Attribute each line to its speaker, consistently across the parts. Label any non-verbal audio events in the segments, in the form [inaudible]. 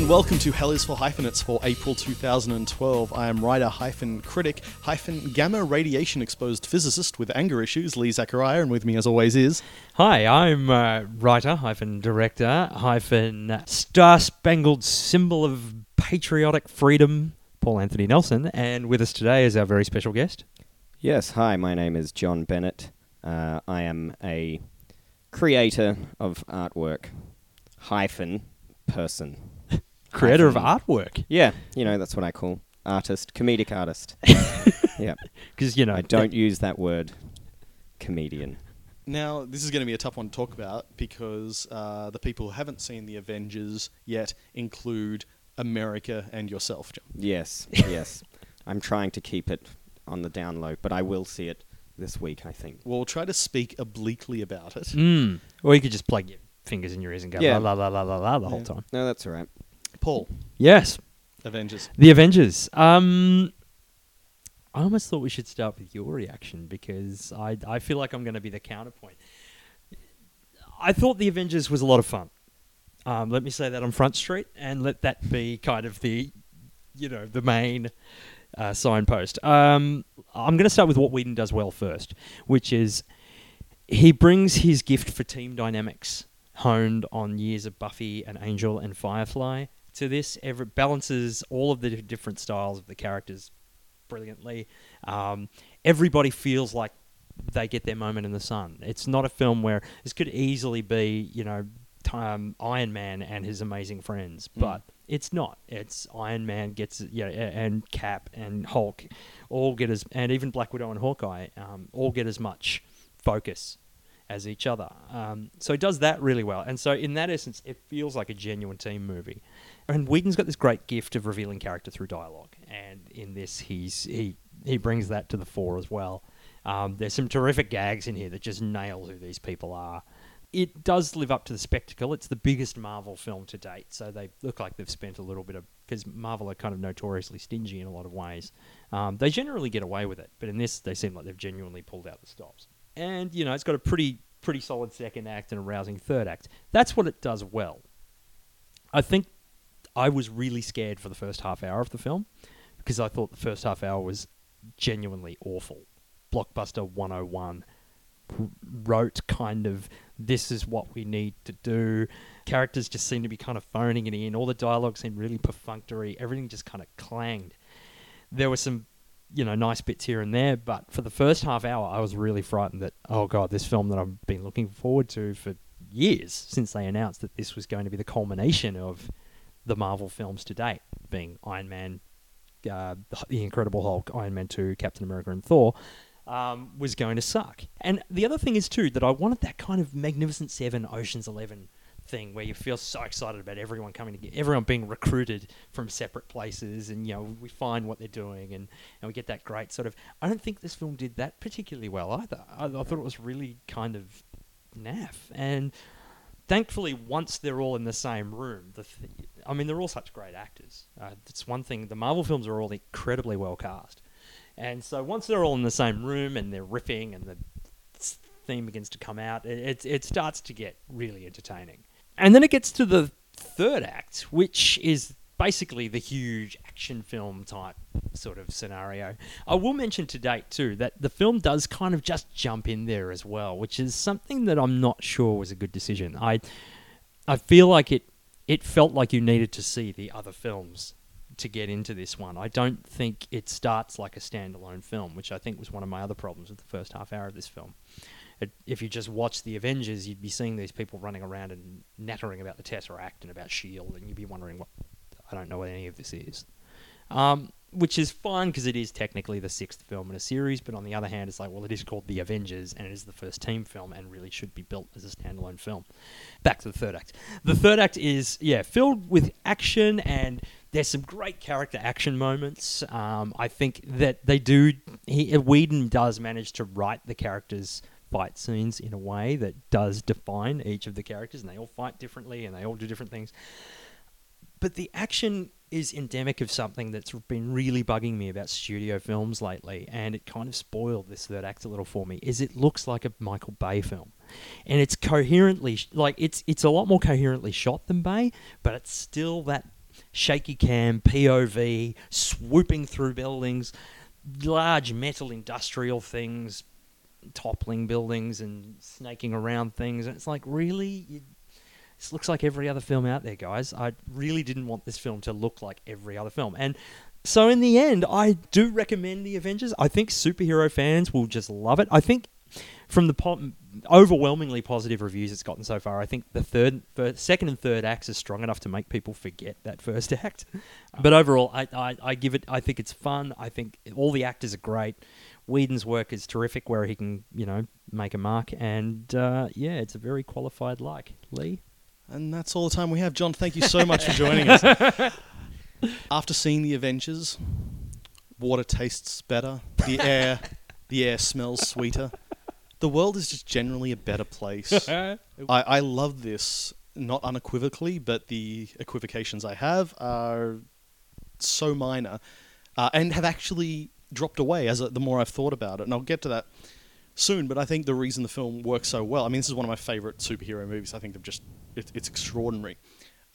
Speaker 1: Hello and welcome to Hell is for Hyphenates for April 2012. I am writer hyphen critic hyphen gamma radiation exposed physicist with anger issues, Lee Zachariah, and with me as always is.
Speaker 2: Hi, I'm uh, writer hyphen director hyphen star spangled symbol of patriotic freedom, Paul Anthony Nelson, and with us today is our very special guest.
Speaker 3: Yes, hi, my name is John Bennett. Uh, I am a creator of artwork, hyphen person.
Speaker 2: Creator of artwork.
Speaker 3: Yeah, you know, that's what I call artist, comedic artist. [laughs] yeah,
Speaker 2: Because, you know,
Speaker 3: I don't use that word, comedian.
Speaker 1: Now, this is going to be a tough one to talk about because uh, the people who haven't seen the Avengers yet include America and yourself, John.
Speaker 3: Yes, [laughs] yes. I'm trying to keep it on the down low, but I will see it this week, I think.
Speaker 1: We'll try to speak obliquely about it.
Speaker 2: Mm. Or you could just plug your fingers in your ears and go
Speaker 3: Yeah.
Speaker 2: la la la la la la the whole time.
Speaker 3: No, that's all right.
Speaker 1: Paul,
Speaker 2: Yes,
Speaker 1: Avengers.
Speaker 2: The Avengers. Um, I almost thought we should start with your reaction because I I feel like I'm going to be the counterpoint. I thought The Avengers was a lot of fun. Um, let me say that on Front Street, and let that be kind of the, you know, the main uh, signpost. Um, I'm going to start with what Whedon does well first, which is he brings his gift for team dynamics honed on years of Buffy and Angel and Firefly to this. Every balances all of the different styles of the characters brilliantly. Um, everybody feels like they get their moment in the sun. It's not a film where this could easily be, you know, um, Iron Man and his amazing friends, but it's not. It's Iron Man gets, yeah, and Cap and Hulk all get as, and even Black Widow and Hawkeye um, all get as much focus as each other. Um, so it does that really well. And so in that essence, it feels like a genuine team movie. And Whedon's got this great gift of revealing character through dialogue, and in this, he's he he brings that to the fore as well. Um, there's some terrific gags in here that just nail who these people are. It does live up to the spectacle. It's the biggest Marvel film to date, so they look like they've spent a little bit of because Marvel are kind of notoriously stingy in a lot of ways. Um, they generally get away with it, but in this, they seem like they've genuinely pulled out the stops. And you know, it's got a pretty pretty solid second act and a rousing third act. That's what it does well. I think I was really scared for the first half hour of the film because I thought the first half hour was genuinely awful. Blockbuster 101 w- wrote kind of this is what we need to do. Characters just seem to be kind of phoning it in. All the dialogue seemed really perfunctory. Everything just kind of clanged. There were some, you know, nice bits here and there, but for the first half hour, I was really frightened that oh god, this film that I've been looking forward to for years since they announced that this was going to be the culmination of the Marvel films to date, being Iron Man, uh, the- Incredible Hulk, Iron Man 2, Captain America, and Thor, um, was going to suck. And the other thing is, too, that I wanted that kind of Magnificent Seven, Ocean's Eleven thing where you feel so excited about everyone coming together, everyone being recruited from separate places, and, you know, we find what they're doing, and, and we get that great sort of. I don't think this film did that particularly well either. I, I thought it was really kind of naff. And thankfully, once they're all in the same room, the th- I mean, they're all such great actors. Uh, it's one thing. The Marvel films are all incredibly well cast, and so once they're all in the same room and they're riffing and the theme begins to come out, it it, it starts to get really entertaining. And then it gets to the third act, which is basically the huge action film type sort of scenario. I will mention to date too that the film does kind of just jump in there as well, which is something that I'm not sure was a good decision. I I feel like it it felt like you needed to see the other films to get into this one. I don't think it starts like a standalone film, which I think was one of my other problems with the first half hour of this film. It, if you just watch the Avengers, you'd be seeing these people running around and nattering about the Tesseract and about Shield, and you'd be wondering what I don't know what any of this is. Um, which is fine because it is technically the sixth film in a series, but on the other hand, it's like, well, it is called The Avengers and it is the first team film and really should be built as a standalone film. Back to the third act. The third act is, yeah, filled with action and there's some great character action moments. Um, I think that they do, he, Whedon does manage to write the characters' fight scenes in a way that does define each of the characters and they all fight differently and they all do different things but the action is endemic of something that's been really bugging me about studio films lately, and it kind of spoiled this third act a little for me. Is it looks like a Michael Bay film, and it's coherently like it's it's a lot more coherently shot than Bay, but it's still that shaky cam POV swooping through buildings, large metal industrial things, toppling buildings and snaking around things, and it's like really. You, this looks like every other film out there, guys. I really didn't want this film to look like every other film. And so, in the end, I do recommend The Avengers. I think superhero fans will just love it. I think from the po- overwhelmingly positive reviews it's gotten so far, I think the third, third, second and third acts are strong enough to make people forget that first [laughs] act. But overall, I, I, I give it. I think it's fun. I think all the actors are great. Whedon's work is terrific, where he can, you know, make a mark. And uh, yeah, it's a very qualified like. Lee.
Speaker 1: And that's all the time we have. John, thank you so much for joining us. [laughs] After seeing the Avengers, water tastes better. The air, the air smells sweeter. The world is just generally a better place. [laughs] I, I love this, not unequivocally, but the equivocations I have are so minor, uh, and have actually dropped away as a, the more I've thought about it. And I'll get to that soon. But I think the reason the film works so well, I mean, this is one of my favorite superhero movies. I think they've just it, it's extraordinary,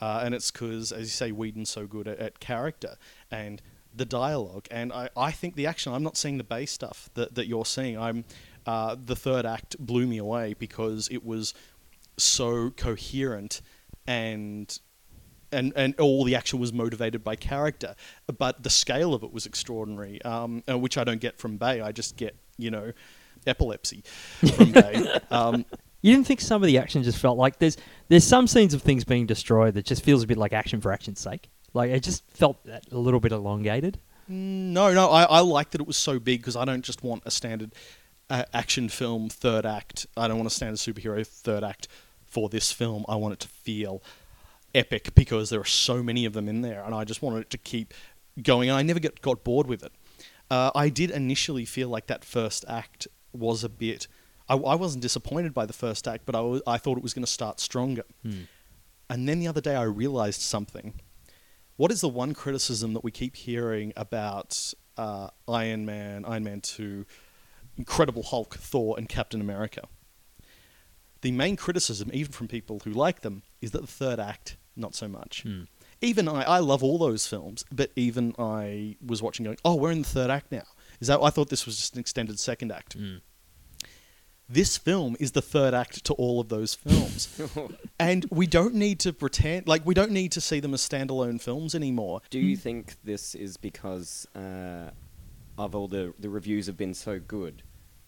Speaker 1: uh, and it's because, as you say, Whedon's so good at, at character and the dialogue, and I, I think the action. I'm not seeing the Bay's stuff that, that you're seeing. I'm uh, the third act blew me away because it was so coherent and and and all the action was motivated by character, but the scale of it was extraordinary, um, uh, which I don't get from Bay. I just get you know epilepsy from Bay. Um, [laughs]
Speaker 2: You didn't think some of the action just felt like there's there's some scenes of things being destroyed that just feels a bit like action for action's sake. Like it just felt a little bit elongated.
Speaker 1: no, no, I, I like that it was so big because I don't just want a standard uh, action film third act. I don't want a standard superhero third act for this film. I want it to feel epic because there are so many of them in there, and I just wanted it to keep going. And I never get, got bored with it. Uh, I did initially feel like that first act was a bit. I, I wasn't disappointed by the first act, but I, was, I thought it was going to start stronger. And then the other day, I realized something. What is the one criticism that we keep hearing about uh, Iron Man, Iron Man 2, Incredible Hulk, Thor, and Captain America? The main criticism, even from people who like them, is that the third act, not so much. Even I, I love all those films, but even I was watching going, oh, we're in the third act now. Is that? I thought this was just an extended second act. This film is the third act to all of those films. [laughs] and we don't need to pretend, like, we don't need to see them as standalone films anymore.
Speaker 3: Do you think this is because uh, of all the the reviews have been so good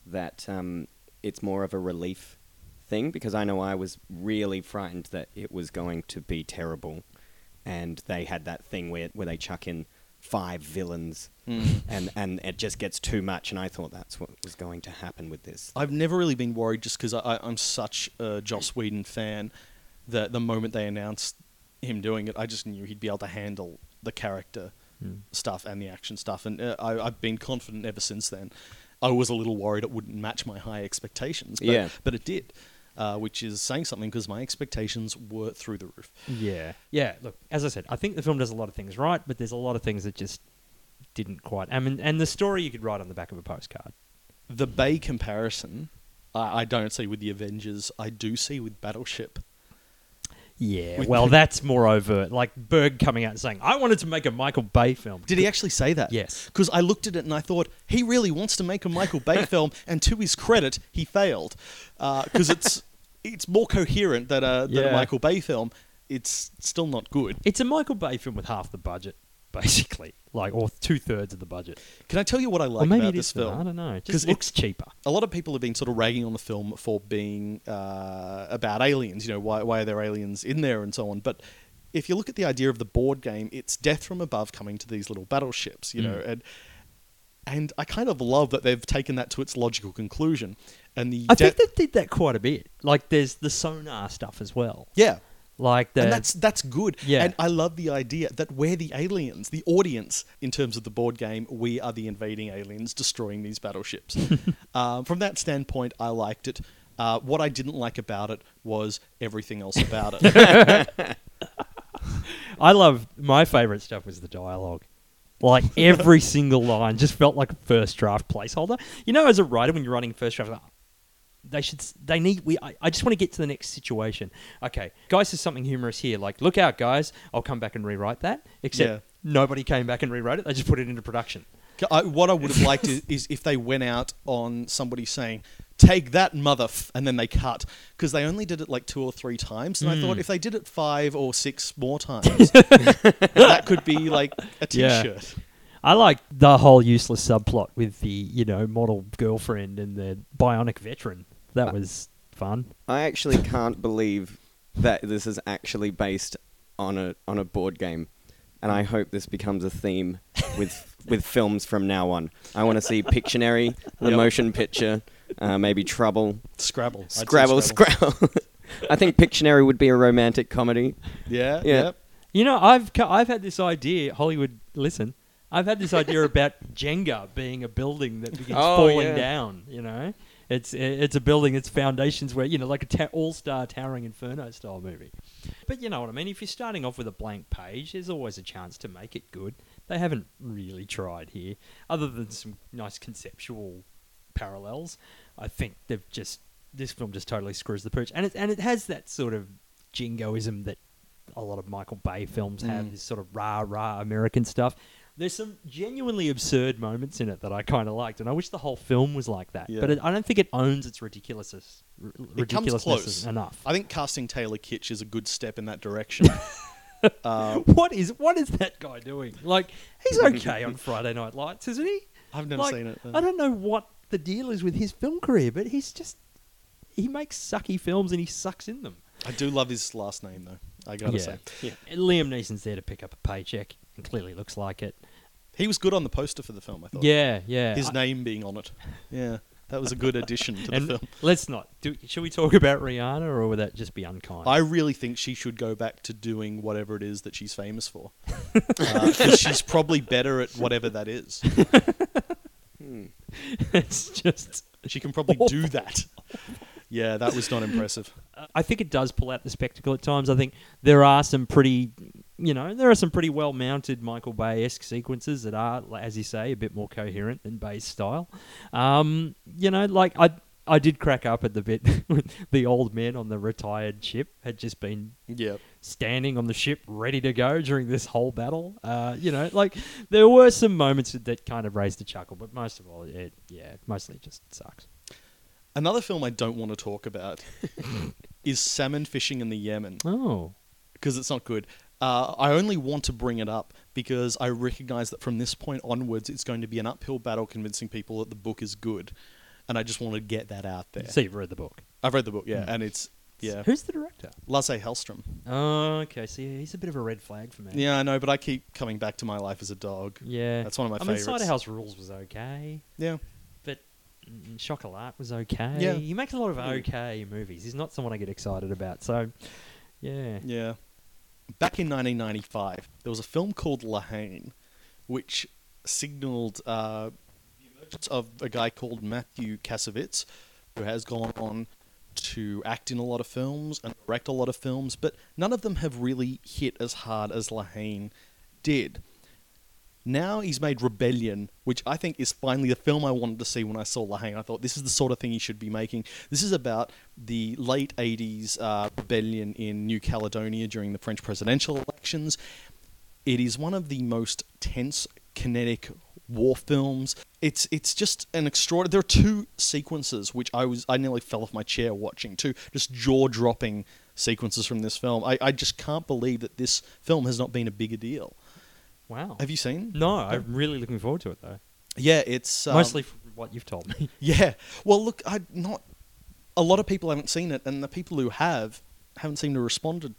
Speaker 3: that um, it's more of a relief thing? Because I know I was really frightened that it was going to be terrible, and they had that thing where where they chuck in five villains, and and it just gets too much. And I thought that's what was going to happen with this.
Speaker 1: I've never really been worried just because I'm such a Joss Whedon fan that the moment they announced him doing it, I just knew he'd be able to handle the character stuff and the action stuff. And uh, I, I've been confident ever since then. I was a little worried it wouldn't match my high expectations, but,
Speaker 3: Yeah.
Speaker 1: but it did, uh, which is saying something because my expectations were through the roof.
Speaker 2: Yeah, yeah. Look, as I said, I think the film does a lot of things right, but there's a lot of things that just didn't quite. I mean, and the story you could write on the back of a postcard.
Speaker 1: The Bay comparison, I, I don't see with the Avengers. I do see with Battleship.
Speaker 2: Yeah,
Speaker 1: With-
Speaker 2: well, that's more overt. Like Berg coming out and saying, "I wanted to make a Michael Bay film."
Speaker 1: Did he actually say that?
Speaker 2: Yes.
Speaker 1: Because I looked at it and I thought he really wants to make a Michael Bay [laughs] film, and to his credit, he failed because it's it's more coherent than a, than a
Speaker 2: Yeah.
Speaker 1: Michael Bay film. It's still not good.
Speaker 2: It's a Michael Bay film with half the budget, [laughs] basically, like or two thirds of the budget.
Speaker 1: Can I tell you what I
Speaker 2: or
Speaker 1: like
Speaker 2: maybe
Speaker 1: about
Speaker 2: it
Speaker 1: this film?
Speaker 2: I don't know. It
Speaker 1: 'Cause it-
Speaker 2: looks cheaper.
Speaker 1: a lot of people have been sort of ragging on the film for being uh, about aliens. You know, why, why are there aliens in there and so on. But if you look at the idea of the board game, it's death from above coming to these little battleships. You know,
Speaker 2: Mm.
Speaker 1: and and I kind of love that they've taken that to its logical conclusion. And the
Speaker 2: I
Speaker 1: de-
Speaker 2: think they did that quite a bit. Like there's the sonar stuff as well.
Speaker 1: yeah.
Speaker 2: Like the
Speaker 1: and that's that's good.
Speaker 2: Yeah.
Speaker 1: And I love the idea that we're the aliens, the audience in terms of the board game. We are the invading aliens destroying these battleships. um, [laughs] from that standpoint, I liked it. Uh, what I didn't like about it was everything else about it. [laughs]
Speaker 2: I love my favorite stuff was the dialogue. Like [laughs] every single line just felt like a first draft placeholder. You know, as a writer, when you're writing first draft, like, they should. They need. We. I, I just want to get to the next situation. Okay, guys, there's something humorous here. Like, look out, guys! I'll come back and rewrite that. Except
Speaker 1: Yeah.
Speaker 2: nobody came back and rewrote it. They just put it into production.
Speaker 1: I, what I would have liked is, is if they went out on somebody saying, "Take that, mother," f-, and then they cut because they only did it like two or three times, and I
Speaker 2: Hmm.
Speaker 1: thought if they did it five or six more times, [laughs] that could be like a
Speaker 2: Yeah.
Speaker 1: T-shirt.
Speaker 2: I like the whole useless subplot with the you know model girlfriend and the bionic veteran. That was fun.
Speaker 3: I actually can't believe that this is actually based on a on a board game, and I hope this becomes a theme with with films from now on. I want to see Pictionary, [laughs] the
Speaker 1: Yep.
Speaker 3: motion picture, uh, maybe Trouble,
Speaker 1: Scrabble, I'd say
Speaker 3: Scrabble, Scrabble. [laughs] I think Pictionary would be a romantic comedy.
Speaker 1: Yeah,
Speaker 3: Yeah.
Speaker 1: yeah.
Speaker 2: You know, I've co- I've had this idea. Hollywood, listen. I've had this idea about Jenga being a building that begins
Speaker 3: Oh,
Speaker 2: falling
Speaker 3: yeah.
Speaker 2: down. You know, it's it's a building. Its foundations where you know, like a ta- all-star towering inferno style movie. But you know what I mean. If you're starting off with a blank page, there's always a chance to make it good. They haven't really tried here, other than some nice conceptual parallels. I think they've just this film just totally screws the pooch, and it and it has that sort of jingoism that a lot of Michael Bay films have.
Speaker 1: Mm.
Speaker 2: This sort of rah rah American stuff. There's some genuinely absurd moments in it that I kind of liked, and I wish the whole film was like that.
Speaker 1: Yeah.
Speaker 2: But it, I don't think it owns its ridiculousness. r-
Speaker 1: It comes
Speaker 2: ridiculousness
Speaker 1: close
Speaker 2: enough.
Speaker 1: I think casting Taylor Kitsch is a good step in that direction. [laughs] uh, [laughs]
Speaker 2: what is what is that guy doing? Like he's [laughs] okay on Friday Night Lights, isn't he?
Speaker 1: I've never
Speaker 2: Like,
Speaker 1: seen it.
Speaker 2: I don't know what the deal is with his film career, but he's just he makes sucky films and he sucks in them.
Speaker 1: I do love his last name though. I gotta
Speaker 2: yeah.
Speaker 1: say,
Speaker 3: Yeah.
Speaker 2: And Liam Neeson's there to pick up a paycheck, and clearly looks like it.
Speaker 1: he was good on the poster for the film. I thought.
Speaker 2: Yeah, yeah.
Speaker 1: his
Speaker 2: I-
Speaker 1: name being on it. [laughs] Yeah, that was a good addition to the
Speaker 2: and
Speaker 1: film.
Speaker 2: let's not. Do, should we talk about Rihanna, or would that just be unkind?
Speaker 1: I really think she should go back to doing whatever it is that she's famous for. [laughs] Because she's probably better at whatever that is.
Speaker 3: Hmm. [laughs]
Speaker 2: it's just.
Speaker 1: She can probably do that. Yeah, that was not impressive.
Speaker 2: I think it does pull out the spectacle at times. I think there are some pretty, you know, there are some pretty well mounted Michael Bay esque sequences that are, as you say, a bit more coherent than Bay's style. Um, you know, like I. I did crack up at the bit [laughs] when the old men on the retired ship had just been
Speaker 1: Yeah.
Speaker 2: standing on the ship ready to go during this whole battle. Uh, you know, like there were some moments that kind of raised a chuckle, but most of all, it yeah, mostly just sucks.
Speaker 1: Another film I don't want to talk about [laughs] is Salmon Fishing in the Yemen.
Speaker 2: Oh,
Speaker 1: because it's not good. Uh, I only want to bring it up because I recognize that from this point onwards, it's going to be an uphill battle convincing people that the book is good, and I just want to get that out there.
Speaker 2: so you've read the book.
Speaker 1: I've read the book, yeah, and it's yeah,
Speaker 2: Who's the director?
Speaker 1: Lasse Hellstrom.
Speaker 2: Oh, okay. See, he's a bit of a red flag for me.
Speaker 1: Yeah, I know, but I keep coming back to my life as a dog.
Speaker 2: yeah.
Speaker 1: That's one of my
Speaker 2: I mean,
Speaker 1: favorites.
Speaker 2: Cider House Rules was okay,
Speaker 1: Yeah,
Speaker 2: but mm, Chocolat was okay.
Speaker 1: Yeah.
Speaker 2: he makes a lot of okay movies. He's not someone I get excited about. So, yeah.
Speaker 1: yeah. Back in 1995, there was a film called La Haine, which signaled uh, the emergence of a guy called Matthew Kassovitz, who has gone on to act in a lot of films and direct a lot of films, but none of them have really hit as hard as La Haine did. Now he's made Rebellion, which I think is finally the film I wanted to see when I saw La Haine. I thought this is the sort of thing he should be making. This is about the late 80s uh, rebellion in New Caledonia during the French presidential elections. It is one of the most tense, kinetic war films. It's it's just an extraordinary. There are two sequences which I was I nearly fell off my chair watching. Two just jaw dropping sequences from this film. I, I just can't believe that this film has not been a bigger deal.
Speaker 2: Wow.
Speaker 1: Have you seen?
Speaker 2: No, I'm really looking forward to it though.
Speaker 1: Yeah, it's um,
Speaker 2: Mostly from what you've told me. [laughs]
Speaker 1: Yeah. Well, look, I not a lot of people haven't seen it, and the people who have haven't seemed to responded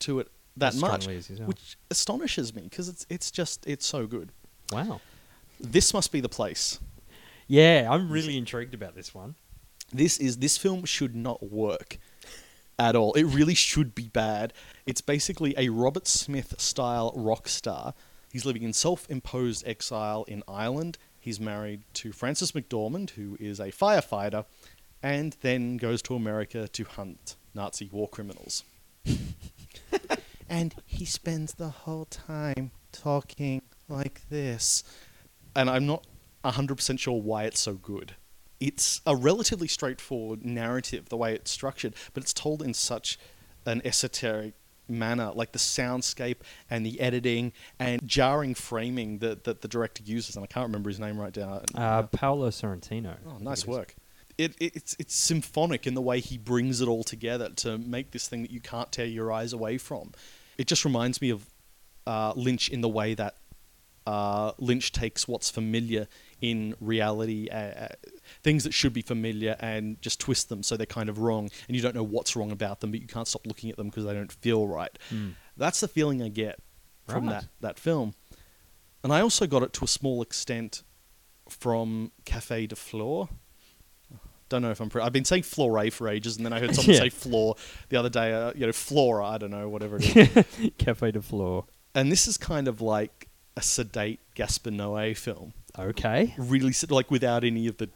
Speaker 1: to it that
Speaker 2: As
Speaker 1: much,
Speaker 2: strongly as yourself.
Speaker 1: which astonishes me because it's it's just it's so good.
Speaker 2: Wow.
Speaker 1: This must be the place.
Speaker 2: Yeah, I'm really intrigued about this one.
Speaker 1: This is this film should not work at all. It really should be bad. It's basically a Robert Smith style rock star. He's living in self-imposed exile in Ireland. He's married to Frances McDormand, who is a firefighter, and then goes to America to hunt Nazi war criminals. [laughs] and he spends the whole time talking like this. And I'm not 100% sure why it's so good. It's a relatively straightforward narrative, the way it's structured, but it's told in such an esoteric manner, like the soundscape and the editing and jarring framing that, that the director uses. And I can't remember his name right now.
Speaker 2: Uh, Paolo Sorrentino.
Speaker 1: Oh, nice work. It, it, it's it's symphonic in the way he brings it all together to make this thing that you can't tear your eyes away from. It just reminds me of uh, Lynch in the way that uh, Lynch takes what's familiar in reality, uh, uh, things that should be familiar, and just twist them so they're kind of wrong, and you don't know what's wrong about them, but you can't stop looking at them because they don't feel right.
Speaker 2: Mm.
Speaker 1: That's the feeling I get from
Speaker 2: Right.
Speaker 1: that, that film. And I also got it to a small extent from Cafe de Flore. Don't know if I'm. Pre- I've been saying Flore for ages, and then I heard someone [laughs]
Speaker 2: Yeah.
Speaker 1: say floor the other day. Uh, you know, Flora. I don't know, whatever it is. [laughs]
Speaker 2: Cafe de Flore.
Speaker 1: and this is kind of like a sedate Gaspar Noé film,
Speaker 2: Okay.
Speaker 1: really sed- like without any of the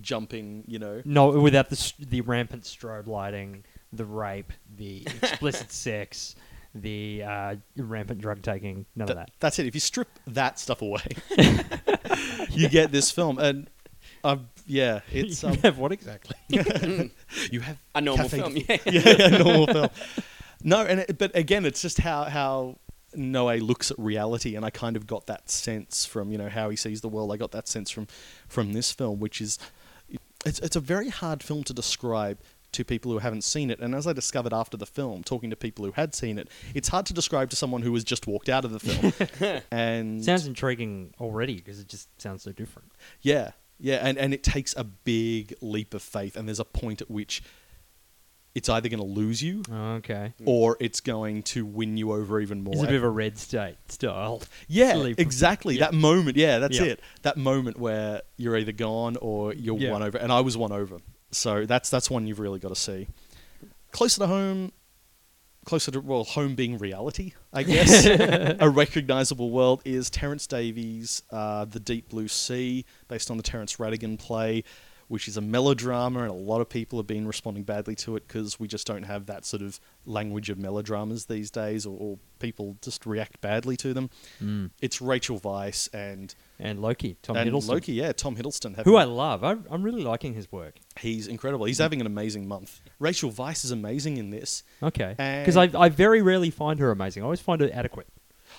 Speaker 1: jumping. You know,
Speaker 2: No, without the s- the rampant strobe lighting, the rape, the [laughs] explicit sex, the uh, rampant drug taking, none of
Speaker 1: Th-
Speaker 2: that.
Speaker 1: That's it. If you strip that stuff away, [laughs] [laughs] you get this film, and uh, yeah, it's
Speaker 2: You
Speaker 1: um,
Speaker 2: have what exactly?
Speaker 1: you have
Speaker 3: A normal
Speaker 1: Cafe
Speaker 3: film, yeah.
Speaker 1: yeah, a normal film. No, and it, but again, it's just how how Noé looks at reality, and I kind of got that sense from you know how he sees the world. I got that sense from from this film, which is it's it's a very hard film to describe to people who haven't seen it. And as I discovered after the film, talking to people who had seen it, it's hard to describe to someone who has just walked out of the film. [laughs] and
Speaker 2: Sounds intriguing already because it just sounds so different.
Speaker 1: yeah, yeah, and, and it takes a big leap of faith, and there's a point at which it's either going to lose you
Speaker 2: Okay.
Speaker 1: or it's going to win you over even more.
Speaker 2: It's a bit of a red state style.
Speaker 1: yeah,
Speaker 2: of-
Speaker 1: exactly. That moment, yeah, that's
Speaker 2: Yeah.
Speaker 1: it. That moment where you're either gone or you're
Speaker 2: Yeah.
Speaker 1: won over, and I was won over. So that's that's one you've really got to see. Closer to home, closer to well, home being reality, I [laughs] guess. a recognizable world is Terence Davies' uh, The Deep Blue Sea, based on the Terence Rattigan play, which is a melodrama, and a lot of people have been responding badly to it because we just don't have that sort of language of melodramas these days, or, or people just react badly to them.
Speaker 2: Mm.
Speaker 1: It's Rachel Weisz and
Speaker 2: And Loki, Tom
Speaker 1: and
Speaker 2: Hiddleston,
Speaker 1: Loki, yeah, Tom Hiddleston,
Speaker 2: who I love. I, I'm really liking his work.
Speaker 1: he's incredible. He's having an amazing month. Rachel Weisz is amazing in this.
Speaker 2: Okay. Because I, I very rarely find her amazing. I always find her adequate.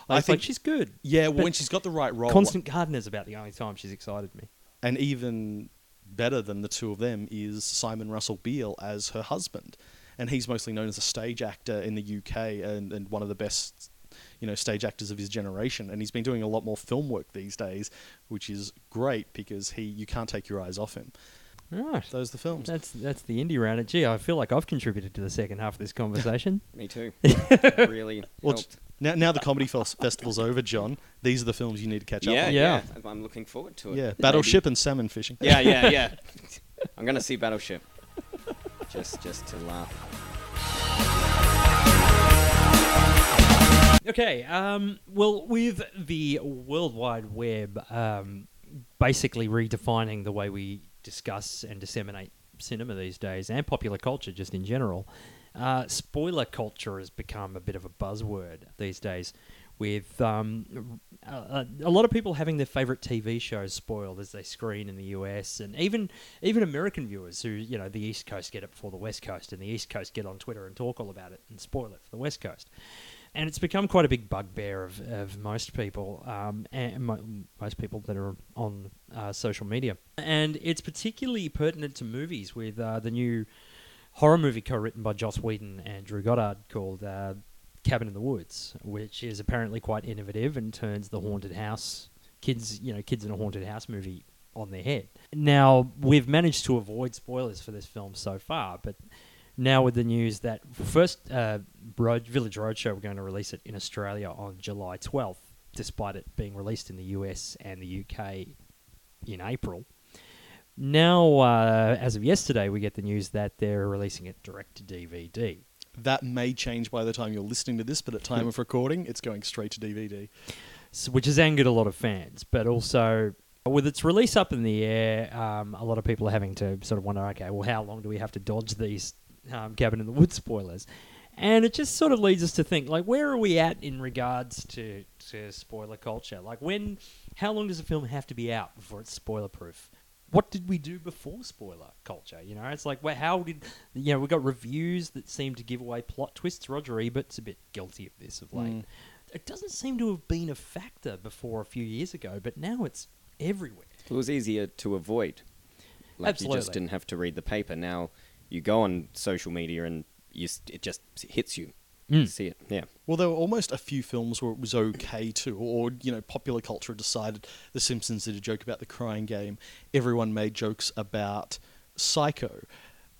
Speaker 1: I
Speaker 2: I think
Speaker 1: think-
Speaker 2: she's good.
Speaker 1: Yeah, well, when she's got the right role,
Speaker 2: Constant Gardener's about the only time she's excited me.
Speaker 1: and even better than the two of them is Simon Russell Beale as her husband, and he's mostly known as a stage actor in the UK and, and one of the best, you know, stage actors of his generation. And he's been doing a lot more film work these days, which is great because he you can't take your eyes off him.
Speaker 2: Right.
Speaker 1: Those are the films.
Speaker 2: That's that's the indie round. And gee, I feel like I've contributed to the second half of this conversation. [laughs]
Speaker 3: Me too. [laughs] really
Speaker 1: Well,
Speaker 3: helped.
Speaker 1: Now, now the comedy fes- festival's over, John. These are the films you need to catch up
Speaker 3: Yeah,
Speaker 1: on.
Speaker 3: yeah,
Speaker 2: Yeah.
Speaker 3: I'm looking forward to it.
Speaker 1: Yeah, Battleship and salmon fishing.
Speaker 3: Yeah, yeah, [laughs] yeah. I'm gonna see Battleship. Just, just to laugh.
Speaker 2: Okay. Um, well, with the World Wide Web um, basically redefining the way we discuss and disseminate cinema these days and popular culture just in general, uh, spoiler culture has become a bit of a buzzword these days. With um, a, a lot of people having their favorite TV shows spoiled as they screen in the US, and even even American viewers who you know the East Coast get it before the West Coast, and the East Coast get on Twitter and talk all about it and spoil it for the West Coast and it's become quite a big bugbear of, of most people, um, and mo- most people that are on uh, social media. And it's particularly pertinent to movies with uh, the new horror movie co-written by Joss Whedon and Drew Goddard called uh, Cabin in the Woods, which is apparently quite innovative and turns the haunted house kids, you know, kids in a haunted house movie on their head. Now we've managed to avoid spoilers for this film so far, but now with the news that first uh, Road, Village Roadshow we're going to release it in Australia on July 12th, despite it being released in the US and the UK in April. Now, uh, as of yesterday, we get the news that they're releasing it direct to DVD.
Speaker 1: That may change by the time you're listening to this, but at time of recording, it's going straight to DVD.
Speaker 2: s- which has angered a lot of fans. But also, with its release up in the air, um, a lot of people are having to sort of wonder, okay, well, how long do we have to dodge these um, Cabin in the Woods spoilers? And it just sort of leads us to think, like, where are we at in regards to, to spoiler culture? Like, when, how long does a film have to be out before it's spoiler proof? What did we do before spoiler culture? You know, it's like, well, how did, you know, we got reviews that seem to give away plot twists. Roger Ebert's a bit guilty of this of late.
Speaker 1: Mm.
Speaker 2: It doesn't seem to have been a factor before a few years ago, but now it's everywhere.
Speaker 3: It was easier to avoid. Like you just didn't have to read the paper. Now you go on social media and you, it just hits you.
Speaker 2: Mm.
Speaker 3: See it. Yeah.
Speaker 1: Well, there were almost a few films where it was okay to, or you know, popular culture decided The Simpsons did a joke about the crying game. Everyone made jokes about Psycho,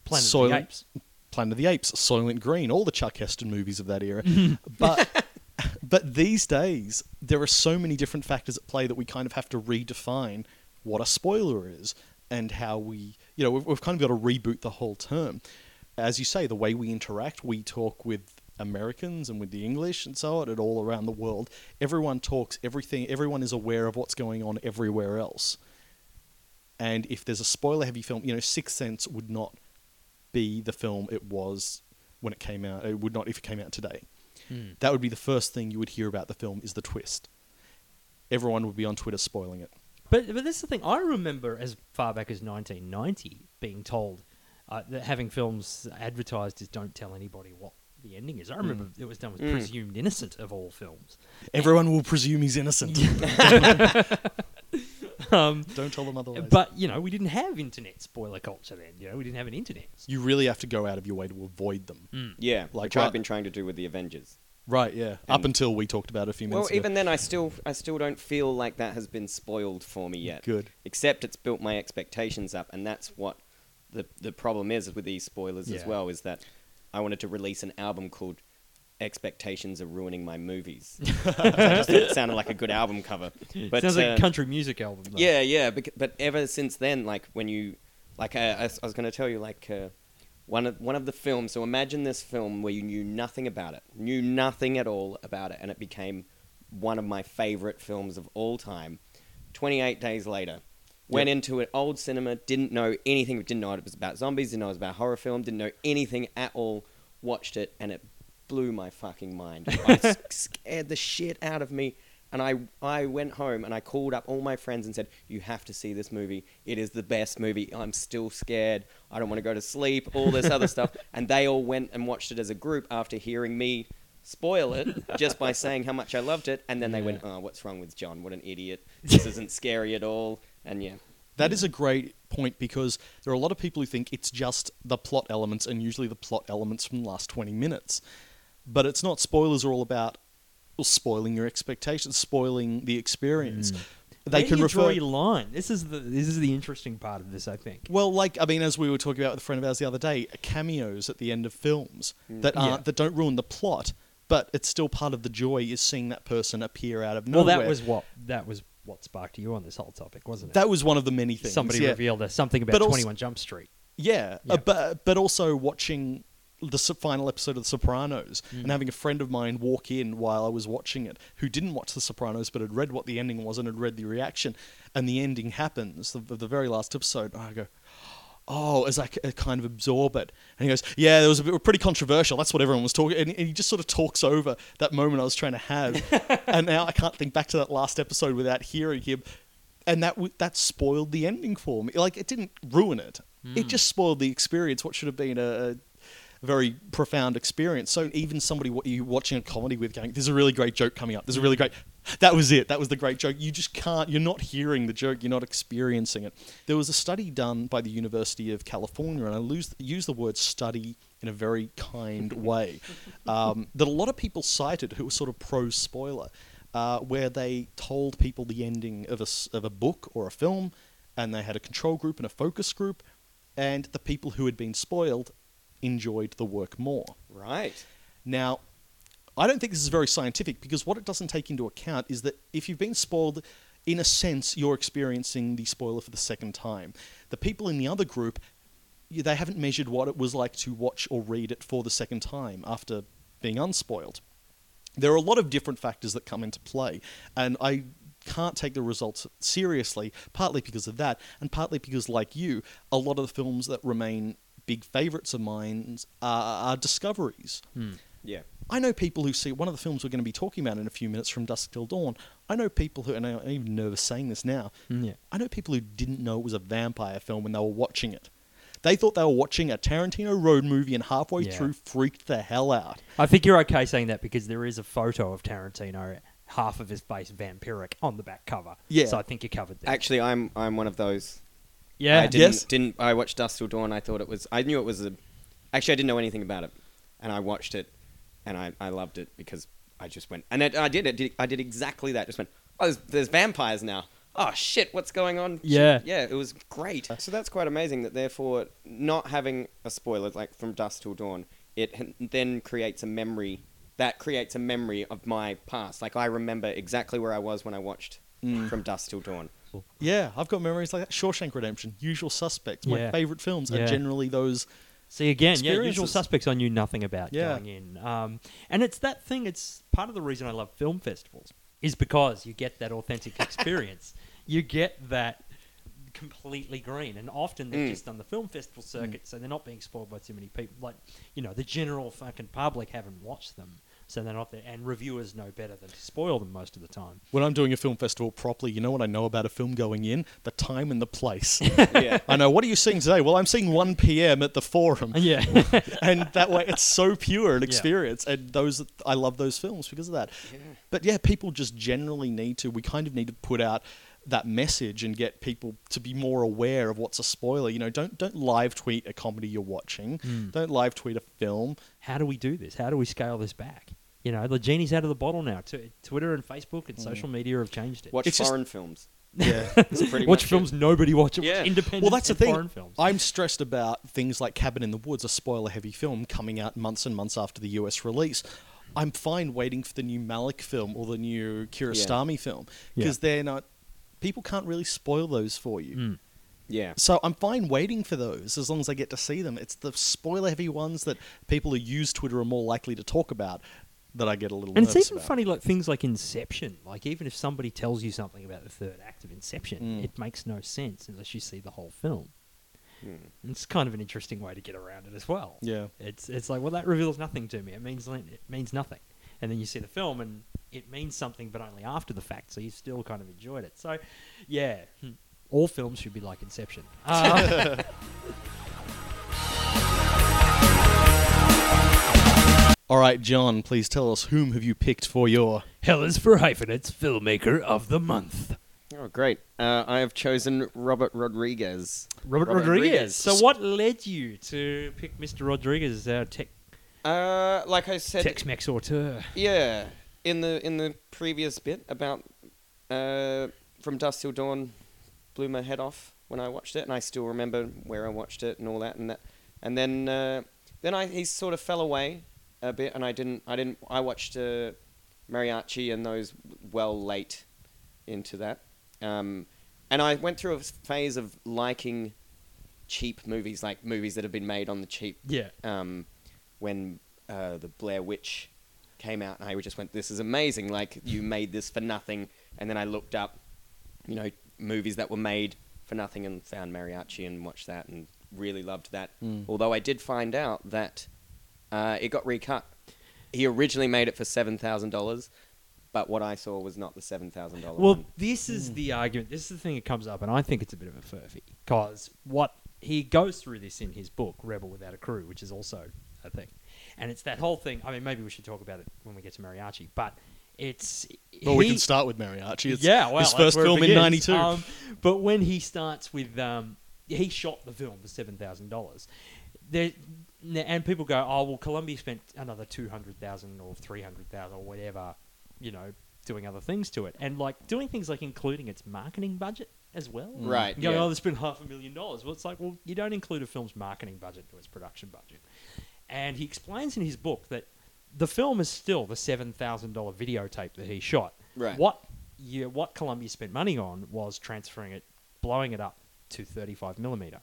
Speaker 2: Planet of the Apes.
Speaker 1: Planet of the Apes, Soylent Green, all the Chuck Heston movies of that era. [laughs] but [laughs] but these days there are so many different factors at play that we kind of have to redefine what a spoiler is and how we, you know, we've, we've kind of got to reboot the whole term. As you say, the way we interact, we talk with Americans and with the English and so on, and all around the world. Everyone talks everything. Everyone is aware of what's going on everywhere else. And if there's a spoiler-heavy film, you know, Sixth Sense would not be the film it was when it came out. It would not if it came out today.
Speaker 2: Mm.
Speaker 1: That would be the first thing you would hear about the film is the twist. Everyone would be on Twitter spoiling it.
Speaker 2: But but this is the thing. I remember as far back as 1990 being told uh, that having films advertised is "Don't tell anybody what the ending is." I remember it was done with
Speaker 3: Mm.
Speaker 2: presumed innocent of all films.
Speaker 1: Everyone will presume he's innocent. [laughs] [laughs]
Speaker 2: Um,
Speaker 1: Don't tell them otherwise.
Speaker 2: but you know, we didn't have internet spoiler culture then. You know, we didn't have an internet.
Speaker 1: you really have to go out of your way to avoid them.
Speaker 2: Mm.
Speaker 3: Yeah.
Speaker 1: Like
Speaker 3: Like which
Speaker 1: what-
Speaker 3: I've been trying to do with the Avengers.
Speaker 1: Right, yeah. Up until we talked about it a few
Speaker 3: Well,
Speaker 1: minutes ago.
Speaker 3: Well, even then, I still, I still don't feel like that has been spoiled for me yet.
Speaker 1: Good.
Speaker 3: Except it's built my expectations up, and that's what the the problem is with these spoilers as
Speaker 2: Yeah.
Speaker 3: well. Is that I wanted to release an album called "Expectations Are Ruining My Movies." [laughs] Just it sounded like a good album cover. But
Speaker 2: Sounds like
Speaker 3: uh,
Speaker 2: a country music album. Though.
Speaker 3: Yeah, yeah. bec- But ever since then, like when you, like uh, I, I was going to tell you, like uh, one of one of the films. So imagine this film where you knew nothing about it, knew nothing at all about it, and it became one of my favorite films of all time. Twenty eight days later, went
Speaker 1: Yep.
Speaker 3: into an old cinema, didn't know anything, didn't know it was about zombies, didn't know it was about horror film, didn't know anything at all. Watched it, and it blew my fucking mind. [laughs] I s- scared the shit out of me. And I, I went home and I called up all my friends and said, You have to see this movie. It is the best movie. I'm still scared. I don't want to go to sleep, all this other stuff. [laughs] And they all went and watched it as a group after hearing me spoil it just by saying how much I loved it. And then they went, Oh, what's wrong with John? What an idiot. This isn't scary at all. And yeah.
Speaker 1: That is a great point because there are a lot of people who think it's just the plot elements and usually the plot elements from the last 20 minutes. But it's not. Spoilers are all about well, spoiling your expectations, spoiling the experience. They
Speaker 2: Hmm. Where do
Speaker 1: can
Speaker 2: you
Speaker 1: refer.
Speaker 2: draw your line. This is the this is the interesting part of this, I think.
Speaker 1: Well, like I mean, as we were talking about with a friend of ours the other day, cameos at the end of films that aren't that don't ruin the plot, but it's still part of the joy is seeing that person appear out of
Speaker 2: Well,
Speaker 1: nowhere.
Speaker 2: that was what that was what sparked you on this whole topic, wasn't it?
Speaker 1: that was one of the many things.
Speaker 2: Somebody
Speaker 1: yeah.
Speaker 2: revealed us something about
Speaker 1: also-
Speaker 2: Twenty One Jump Street.
Speaker 1: Yeah,
Speaker 2: Yeah.
Speaker 1: Uh, but but also watching the final episode of The Sopranos
Speaker 2: Mm.
Speaker 1: and having a friend of mine walk in while I was watching it, who didn't watch The Sopranos but had read what the ending was and had read the reaction, and the ending happens, the, the very last episode. And I go, oh, as I kind of absorb it, and he goes, yeah, it was a bit pretty controversial. That's what everyone was talking, and, and he just sort of talks over that moment I was trying to have, [laughs] and now I can't think back to that last episode without hearing him and that w- that spoiled the ending for me. Like it didn't ruin it; it hmm. just spoiled the experience. What should have been a, a very profound experience. So even somebody what you watching a comedy with going, "There's a really great joke coming up. There's a really great." That was it. That was the great joke. You just can't. You're not hearing the joke. You're not experiencing it. There was a study done by the University of California, and I lose, use the word "study" in a very kind way. [laughs] Um, that a lot of people cited who were sort of pro spoiler uh, where they told people the ending of a, of a book or a film, and they had a control group and a focus group, and the people who had been spoiled enjoyed the work more.
Speaker 3: Right.
Speaker 1: Now, I don't think this is very scientific because what it doesn't take into account is that if you've been spoiled, in a sense, you're experiencing the spoiler for the second time. The people in the other group, they haven't measured what it was like to watch or read it for the second time after being unspoiled. There are a lot of different factors that come into play, and I can't take the results seriously, partly because of that, and partly because, like you, a lot of the films that remain big favourites of mine are, are discoveries. Hmm.
Speaker 3: Yeah.
Speaker 1: I know people who see one of the films we're going to be talking about in a few minutes from Dusk Till Dawn. I know people who, and I'm even nervous saying this now.
Speaker 2: Mm, yeah.
Speaker 1: I know people who didn't know it was a vampire film when they were watching it. They thought they were watching a Tarantino road movie and halfway
Speaker 2: Yeah.
Speaker 1: through freaked the hell out.
Speaker 2: I think you're okay saying that because there is a photo of Tarantino, half of his face vampiric, on the back cover.
Speaker 1: Yeah.
Speaker 2: So I think you're covered there.
Speaker 3: Actually, I'm I'm one of those.
Speaker 2: yeah.
Speaker 3: I didn't
Speaker 1: Yes.
Speaker 3: didn't I watched Dusk Till Dawn. I thought it was. I knew it was a. Actually, I didn't know anything about it, and I watched it, and I, I loved it because I just went and it, I did it. I did exactly that. Just went. Oh, there's, there's vampires now. Oh shit! What's going on?
Speaker 2: Yeah.
Speaker 3: yeah. It was great. So that's quite amazing. That therefore, not having a spoiler like from dusk Till Dawn, it then creates a memory. That creates a memory of my past. Like I remember exactly where I was when I watched
Speaker 1: Mm.
Speaker 3: from Dusk Till Dawn.
Speaker 1: Yeah, I've got memories like that. Shawshank Redemption, Usual Suspects. My
Speaker 2: Yeah.
Speaker 1: favorite films
Speaker 2: Yeah.
Speaker 1: are generally those.
Speaker 2: See again, yeah, usual suspects I knew nothing about
Speaker 1: Yeah.
Speaker 2: going in. Um, and it's that thing. It's part of the reason I love film festivals is because you get that authentic [laughs] experience. you get that completely green, and often they've
Speaker 3: Mm.
Speaker 2: just done the film festival circuit, so they're not being spoiled by too many people. Like you know, the general fucking public haven't watched them, so they're not there. And reviewers know better than to spoil them most of the time.
Speaker 1: When I'm doing a film festival properly, you know what I know about a film going in? The time and the place. [laughs]
Speaker 3: yeah.
Speaker 1: I know. What are you seeing today? Well, I'm seeing 1 p.m. at the Forum. [laughs]
Speaker 2: Yeah, [laughs]
Speaker 1: and that way it's so pure an
Speaker 2: Yeah.
Speaker 1: experience and those i love those films because of that
Speaker 3: Yeah.
Speaker 1: but yeah people just generally need to we kind of need to put out that message and get people to be more aware of what's a spoiler you know don't don't live tweet a comedy you're watching
Speaker 2: Mm.
Speaker 1: don't live tweet a film
Speaker 2: how do we do this? How do we scale this back? You know, the genie's out of the bottle now. T- Twitter and Facebook and social media have changed it.
Speaker 3: Watch
Speaker 1: It's just-
Speaker 3: foreign films. [laughs]
Speaker 1: yeah [laughs]
Speaker 3: That's pretty
Speaker 2: Watch
Speaker 3: much
Speaker 2: films
Speaker 3: it.
Speaker 2: nobody watches.
Speaker 3: Yeah.
Speaker 2: Independent
Speaker 1: well that's the thing
Speaker 2: foreign films.
Speaker 1: i'm stressed about things like cabin in the woods a spoiler heavy film coming out months and months after the us release i'm fine waiting for the new malick film or the new kiarostami film because they're not people can't really spoil those for you
Speaker 2: Mm.
Speaker 3: Yeah.
Speaker 1: so i'm fine waiting for those as long as i get to see them it's the spoiler heavy ones that people who use twitter are more likely to talk about that i get a little
Speaker 2: And it's even
Speaker 1: about.
Speaker 2: funny, like things like Inception. Like even if somebody tells you something about the third act of Inception,
Speaker 1: Mm.
Speaker 2: it makes no sense unless you see the whole film. And it's kind of an interesting way to get around it as well.
Speaker 1: yeah
Speaker 2: It's it's like, well, that reveals nothing to me. It means it means nothing. And then you see the film, and it means something, but only after the fact. So you still kind of enjoyed it. So, yeah, hmm, all films should be like Inception. [laughs] Uh,
Speaker 1: all right john please tell us whom have you picked for your
Speaker 2: Hell is for hyphenates, filmmaker of the month.
Speaker 3: Oh, great. Uh, I have chosen Robert Rodriguez.
Speaker 2: Robert,
Speaker 3: Robert
Speaker 2: Rodriguez.
Speaker 3: Rodriguez.
Speaker 2: So, what led you to pick Mr. Rodriguez as our tech,
Speaker 3: Uh, like I said,
Speaker 2: Tex-Mex auteur?
Speaker 3: yeah, in the in the previous bit about uh, from Dusk Till Dawn, blew my head off when I watched it, and I still remember where I watched it and all that, and that, and then uh, then I he sort of fell away a bit, and I didn't I didn't I watched uh, Mariachi and those well late into that, um, and I went through a phase of liking cheap movies, like movies that have been made on the cheap
Speaker 2: Yeah.
Speaker 3: um, when uh, the Blair Witch came out, and I just went, "This is amazing! Like you made this for nothing." And then I looked up, you know, movies that were made for nothing, and found Mariachi and watched that, and really loved that.
Speaker 1: Mm.
Speaker 3: Although I did find out that uh, it got recut. He originally made it for seven thousand dollars, but what I saw was not the seven thousand dollars.
Speaker 2: Well, this is the argument. This is the thing that comes up, and I think it's a bit of a furphy because what he goes through this in his book, Rebel Without a Crew, which is also a thing, and it's that whole thing. I mean, maybe we should talk about it when we get to Mariachi, but it's
Speaker 1: well we can start with mariachi it's
Speaker 2: yeah, well,
Speaker 1: his first film in 92
Speaker 2: Um, but when he starts with, um, he shot the film for seven thousand dollars. There, and people go, "Oh, well, Columbia spent another two hundred thousand or three hundred thousand or whatever, you know, doing other things to it, and like doing things like including its marketing budget as well."
Speaker 3: Right,
Speaker 2: You go,
Speaker 3: yeah.
Speaker 2: "Oh, they spent half a million dollars." Well, it's like, well, you don't include a film's marketing budget to its production budget. And he explains in his book that the film is still the seven thousand dollar videotape that he shot.
Speaker 3: Right.
Speaker 2: What you, what Columbia spent money on was transferring it, blowing it up to thirty five millimeter,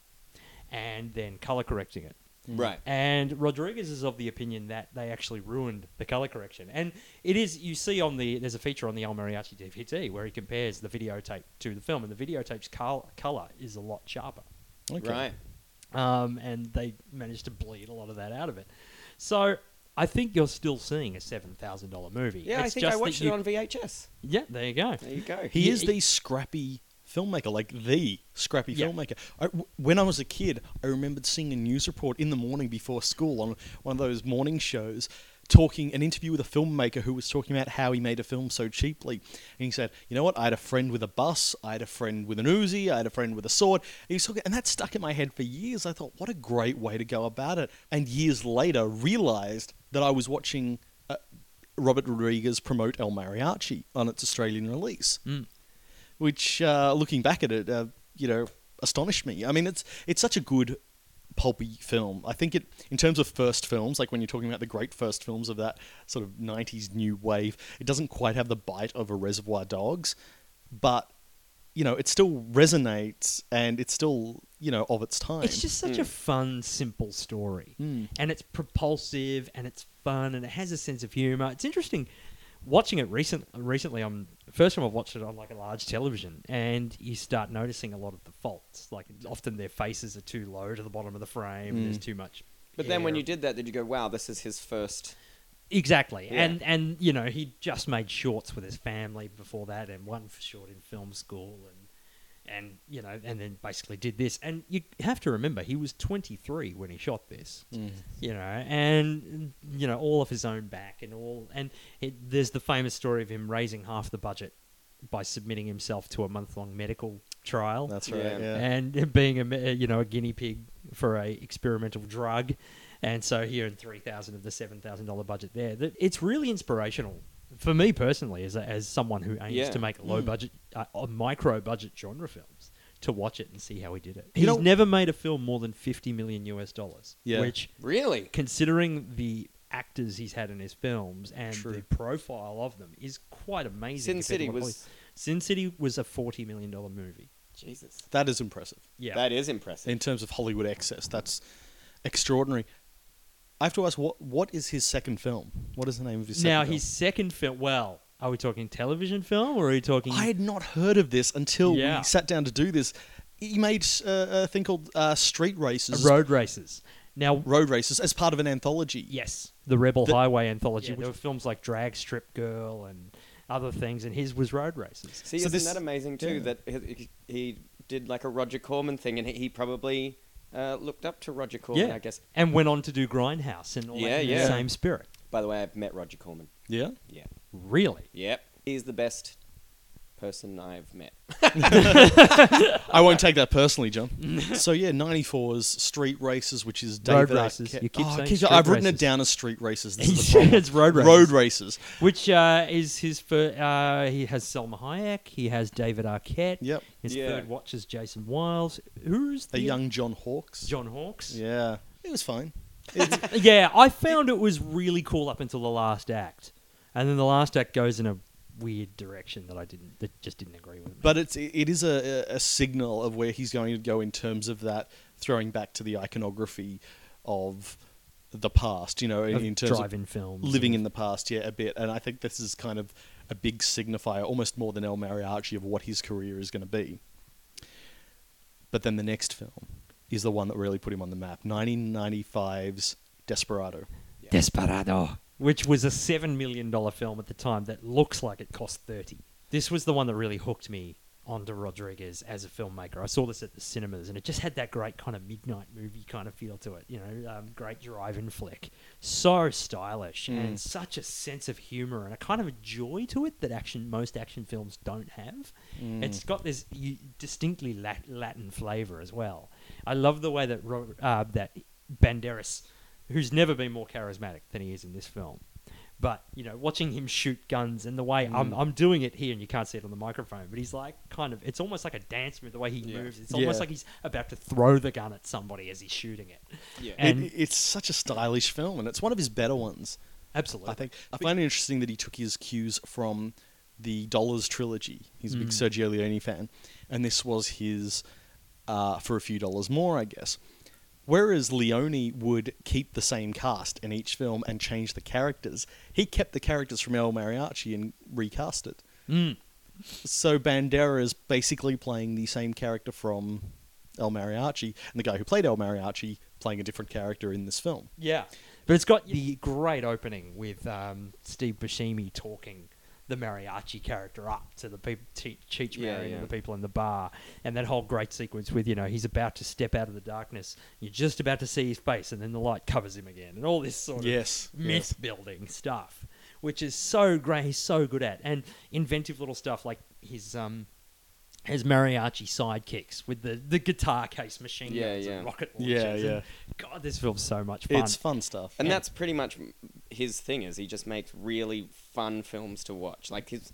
Speaker 2: and then color correcting it.
Speaker 3: right.
Speaker 2: And Rodriguez is of the opinion that they actually ruined the color correction. And it is you see on the there's a feature on the El Mariachi DVD where he compares the videotape to the film, and the videotape's col- color is a lot sharper
Speaker 1: okay.
Speaker 3: Right.
Speaker 2: um, and they managed to bleed a lot of that out of it. So I think you're still seeing a seven thousand dollar movie.
Speaker 3: Yeah, I think I
Speaker 2: just that
Speaker 3: watched
Speaker 2: you-
Speaker 3: it on VHS.
Speaker 2: Yeah, there you go.
Speaker 3: There you go.
Speaker 1: He
Speaker 2: Yeah,
Speaker 1: is
Speaker 2: he-
Speaker 1: the scrappy filmmaker, like the scrappy
Speaker 2: Yeah.
Speaker 1: filmmaker. I, w- when I was a kid, I remembered seeing a news report in the morning before school on one of those morning shows, talking an interview with a filmmaker who was talking about how he made a film so cheaply. And he said, "You know what? I had a friend with a bus. I had a friend with an Uzi. I had a friend with a sword." And he was talking, and that stuck in my head for years. I thought, what a great way to go about it. And years later, realized that I was watching. Uh, Robert Rodriguez promote El Mariachi on its Australian release
Speaker 2: Mm.
Speaker 1: which uh, looking back at it, uh, you know, astonished me. I mean, it's it's such a good pulpy film. I think it, in terms of first films, like when you're talking about the great first films of that sort of '90s new wave, it doesn't quite have the bite of a Reservoir Dogs, but you know, it still resonates and it's still you know of its time.
Speaker 2: It's just such a fun, simple story,
Speaker 1: Mm.
Speaker 2: and it's propulsive and it's fun and it has a sense of humor. It's interesting watching it recent recently. On first time I've watched it on like a large television, and you start noticing a lot of the faults. Like often their faces are too low to the bottom of the frame. And there's
Speaker 1: Mm.
Speaker 2: too much.
Speaker 3: But then when you did that, did you go, "Wow, this is his first
Speaker 2: Exactly,
Speaker 3: Yeah.
Speaker 2: and and you know he just made shorts with his family before that, and one for short in film school, and and you know, and then basically did this. And you have to remember he was 23 when he shot this,
Speaker 1: Mm.
Speaker 2: you know, and you know all of his own back and all, and it, there's the famous story of him raising half the budget by submitting himself to a month long medical trial
Speaker 1: That's right.
Speaker 3: Yeah.
Speaker 1: Yeah.
Speaker 2: and being a you know a guinea pig for a experimental drug, and so here in three thousand of the seven thousand dollar budget there. That it's really inspirational for me personally, as a, as someone who aims
Speaker 3: Yeah.
Speaker 2: to make low
Speaker 1: Mm.
Speaker 2: budget, uh, uh, micro budget genre films, to watch it and see how he did it.
Speaker 1: You
Speaker 2: He's
Speaker 1: know-
Speaker 2: never made a film more than fifty million US dollars,
Speaker 1: Yeah.
Speaker 2: which
Speaker 3: really?"
Speaker 2: considering the actors he's had in his films and
Speaker 1: True.
Speaker 2: the profile of them is quite amazing.
Speaker 3: Sin City was
Speaker 2: Hollywood- Sin City was a forty million dollar movie.
Speaker 3: Jesus.
Speaker 1: That is impressive.
Speaker 2: Yeah,
Speaker 3: That is impressive.
Speaker 1: in terms of Hollywood excess. That's extraordinary. I have to ask, what what is his second film? What is the name of his second
Speaker 2: now
Speaker 1: film?
Speaker 2: his second film. Well, are we talking television film or are we talking?
Speaker 1: I had not heard of this until
Speaker 2: Yeah.
Speaker 1: we sat down to do this. He made uh, a thing called uh, Street Races,
Speaker 2: road races. Now,
Speaker 1: Road Races, as part of an anthology.
Speaker 2: yes, the Rebel
Speaker 1: The-
Speaker 2: Highway anthology.
Speaker 1: Yeah,
Speaker 2: there were films like Drag Strip Girl and other things, and his was Road Races.
Speaker 3: See,
Speaker 1: So
Speaker 3: isn't
Speaker 1: this-
Speaker 3: that amazing too?
Speaker 1: yeah.
Speaker 3: That he, he did like a Roger Corman thing, and he, he probably uh, looked up to Roger Corman.
Speaker 2: yeah,
Speaker 3: I guess.
Speaker 2: and went on to do Grindhouse and all
Speaker 3: Yeah,
Speaker 2: that in
Speaker 3: yeah.
Speaker 2: the same spirit.
Speaker 3: By the way, I've met Roger Corman.
Speaker 1: Yeah.
Speaker 3: Yeah.
Speaker 2: Really?
Speaker 3: Yep. He's the best person I've met. [laughs]
Speaker 1: I won't take that personally, John. [laughs] so yeah, '94's Street Races, which is
Speaker 2: Road Races.
Speaker 1: Arquette-
Speaker 2: You keep
Speaker 1: Oh, I
Speaker 2: saying
Speaker 1: keep-
Speaker 2: Street
Speaker 1: I've written
Speaker 2: Races.
Speaker 1: it down as Street Races. This [laughs] is the problem.
Speaker 2: it's Road Races.
Speaker 1: Road Races.
Speaker 2: Which uh, is his first. Uh, he has Salma Hayek. He has David Arquette.
Speaker 1: Yep.
Speaker 2: His
Speaker 3: Yeah.
Speaker 2: third watch is Jason Wiles. Who's
Speaker 1: A
Speaker 2: the
Speaker 1: young John Hawkes.
Speaker 2: John Hawkes?
Speaker 1: Yeah, it was fine.
Speaker 2: yeah, I found it was really cool up until the last act, and then the last act goes in a weird direction that I didn't, that just didn't agree with. Me.
Speaker 1: But it's it is a, a signal of where he's going to go in terms of that throwing back to the iconography of the past. You know, in, in terms of
Speaker 2: drive-in films,
Speaker 1: living
Speaker 2: and-
Speaker 1: in the past, yeah, a bit. And I think this is kind of a big signifier, almost more than El Mariachi, of what his career is going to be. But then the next film is the one that really put him on the map 1995's Desperado.
Speaker 2: Desperado, which was a seven million dollar film at the time that looks like it cost thirty. This was the one that really hooked me onto Rodriguez as a filmmaker. I saw this at the cinemas, and it just had that great kind of midnight movie kind of feel to it. You know, um, great drive-in flick, so stylish
Speaker 1: Mm.
Speaker 2: and such a sense of humor and a kind of a joy to it that action most action films don't have.
Speaker 1: Mm.
Speaker 2: It's got this u- distinctly Latin flavor as well. I love the way that Ro- uh, that Banderas, who's never been more charismatic than he is in this film. But you know, watching him shoot guns and the way I'm,
Speaker 1: Mm.
Speaker 2: I'm doing it here, and you can't see it on the microphone, but he's like kind of. It's almost like a dance move the way he
Speaker 3: Yeah.
Speaker 2: moves. It's almost
Speaker 1: Yeah.
Speaker 2: like he's about to throw the gun at somebody as he's shooting it.
Speaker 3: Yeah.
Speaker 2: And
Speaker 1: it, it's such a stylish film, and it's one of his better ones.
Speaker 2: absolutely,
Speaker 1: I think I find it interesting that he took his cues from the Dollars trilogy. He's a big
Speaker 2: Mm.
Speaker 1: Sergio Leone fan, and this was his uh, for a few dollars more, I guess. Whereas Leone would keep the same cast in each film and change the characters, he kept the characters from El Mariachi and recast it.
Speaker 2: Mm.
Speaker 1: So Banderas is basically playing the same character from El Mariachi, and the guy who played El Mariachi playing a different character in this film.
Speaker 2: Yeah, but it's got the great opening with um, Steve Buscemi talking the mariachi character up to the people, Che- Cheech
Speaker 3: Yeah,
Speaker 2: Marin
Speaker 3: yeah.
Speaker 2: and the people in the bar, and that whole great sequence with you know he's about to step out of the darkness, you're just about to see his face, and then the light covers him again, and all this sort of
Speaker 1: Yes,
Speaker 2: myth building stuff, which is so great. He's so good at and inventive little stuff like his um. His mariachi sidekicks with the, the guitar case machine
Speaker 3: Yeah,
Speaker 2: guns
Speaker 3: yeah.
Speaker 2: and rocket
Speaker 1: Yeah,
Speaker 2: launchers.
Speaker 1: yeah.
Speaker 2: and God, this film's so much fun.
Speaker 1: It's fun stuff.
Speaker 3: And
Speaker 2: Yeah.
Speaker 3: that's pretty much his thing is he just makes really fun films to watch. Like his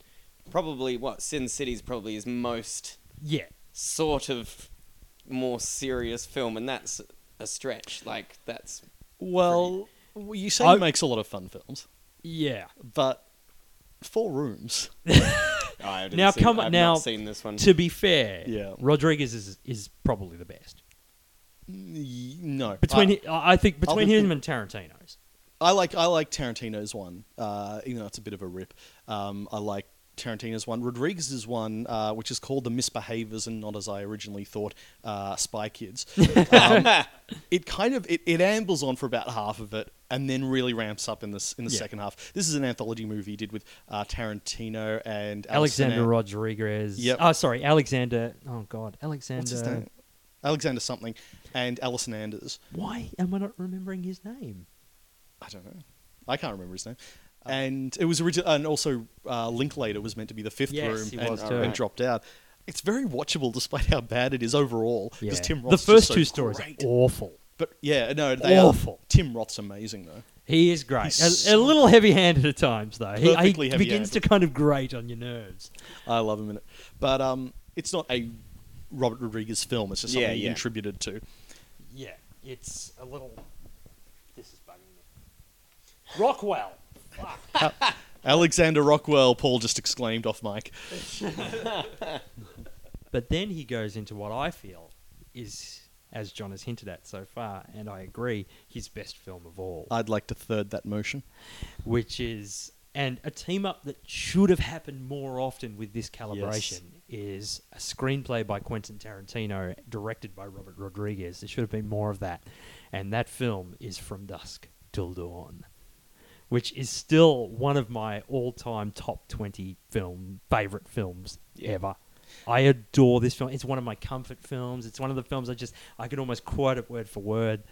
Speaker 3: probably what Sin City's probably his most
Speaker 2: yeah,
Speaker 3: sort of more serious film, and that's a stretch. Like that's
Speaker 1: Well, you say
Speaker 2: I-
Speaker 1: he makes a lot of fun films,
Speaker 2: yeah.
Speaker 1: but Four Rooms. [laughs]
Speaker 3: Oh, I
Speaker 2: Now,
Speaker 3: seen-
Speaker 2: come on-
Speaker 3: I've
Speaker 2: now,
Speaker 3: not seen this one.
Speaker 2: To be fair,
Speaker 1: Yeah.
Speaker 2: Rodriguez is is probably the best
Speaker 1: No,
Speaker 2: between.
Speaker 1: Uh,
Speaker 2: I, I think between
Speaker 1: I'll-
Speaker 2: him and Tarantino's.
Speaker 1: I like I like Tarantino's one, uh, even though it's a bit of a rip. Um, I like Tarantino's one. Rodriguez's one, uh, which is called The Misbehavers and not as I originally thought, uh, Spy Kids. [laughs] Um, [laughs] it kind of it, it ambles on for about half of it and then really ramps up in this in the
Speaker 2: Yeah.
Speaker 1: second half. This is an anthology movie he did with uh, Tarantino and
Speaker 2: Alexander
Speaker 1: Alexander
Speaker 2: Rodriguez.
Speaker 1: Yep.
Speaker 2: Oh, sorry, Alexander. Oh God, Alexander.
Speaker 1: What's his name? Alexander something and Allison Anders.
Speaker 2: Why am I not remembering his name?
Speaker 1: I don't know. I can't remember his name. And it was original, and also uh, Linklater was meant to be the fifth
Speaker 2: Yes,
Speaker 1: room,
Speaker 2: he
Speaker 1: and,
Speaker 2: was
Speaker 3: too.
Speaker 1: and dropped out. It's very watchable, despite how bad it is overall.
Speaker 2: Yeah.
Speaker 1: Because Tim
Speaker 2: the first
Speaker 1: just so
Speaker 2: two stories
Speaker 1: great.
Speaker 2: are awful.
Speaker 1: But yeah, no, they
Speaker 2: Awful.
Speaker 1: are. Tim Roth's amazing though.
Speaker 2: He is great.
Speaker 1: He's
Speaker 2: A, a little heavy-handed at times, though. He, he begins to kind of grate on your nerves.
Speaker 1: I love him in it. But um, it's not a Robert Rodriguez film. It's just something
Speaker 3: Yeah,
Speaker 1: he contributed to.
Speaker 2: Yeah, it's a little. This is bugging me. Rockwell. Fuck.
Speaker 1: Alexander Rockwell, Paul just exclaimed off mic. [laughs]
Speaker 2: But then he goes into what I feel is, as John has hinted at so far, and I agree, his best film of all,
Speaker 1: I'd like to third that motion.
Speaker 2: which is and a team up that should have happened more often with this calibration is a screenplay by Quentin Tarantino, directed by Robert Rodriguez. There should have been more of that, and that film is From Dusk Till Dawn. Which is still one of my all-time top twenty film favorite films
Speaker 3: Yeah.
Speaker 2: ever. I adore this film. It's one of my comfort films. It's one of the films I just I can almost quote it word for word.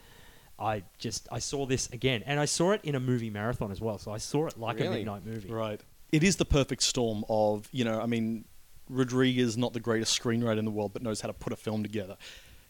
Speaker 2: I just I saw this again, and I saw it in a movie marathon as well. So I saw it like a midnight movie.
Speaker 1: Right. It is the perfect storm of, you know, I mean, Rodriguez, not the greatest screenwriter in the world, but knows how to put a film together.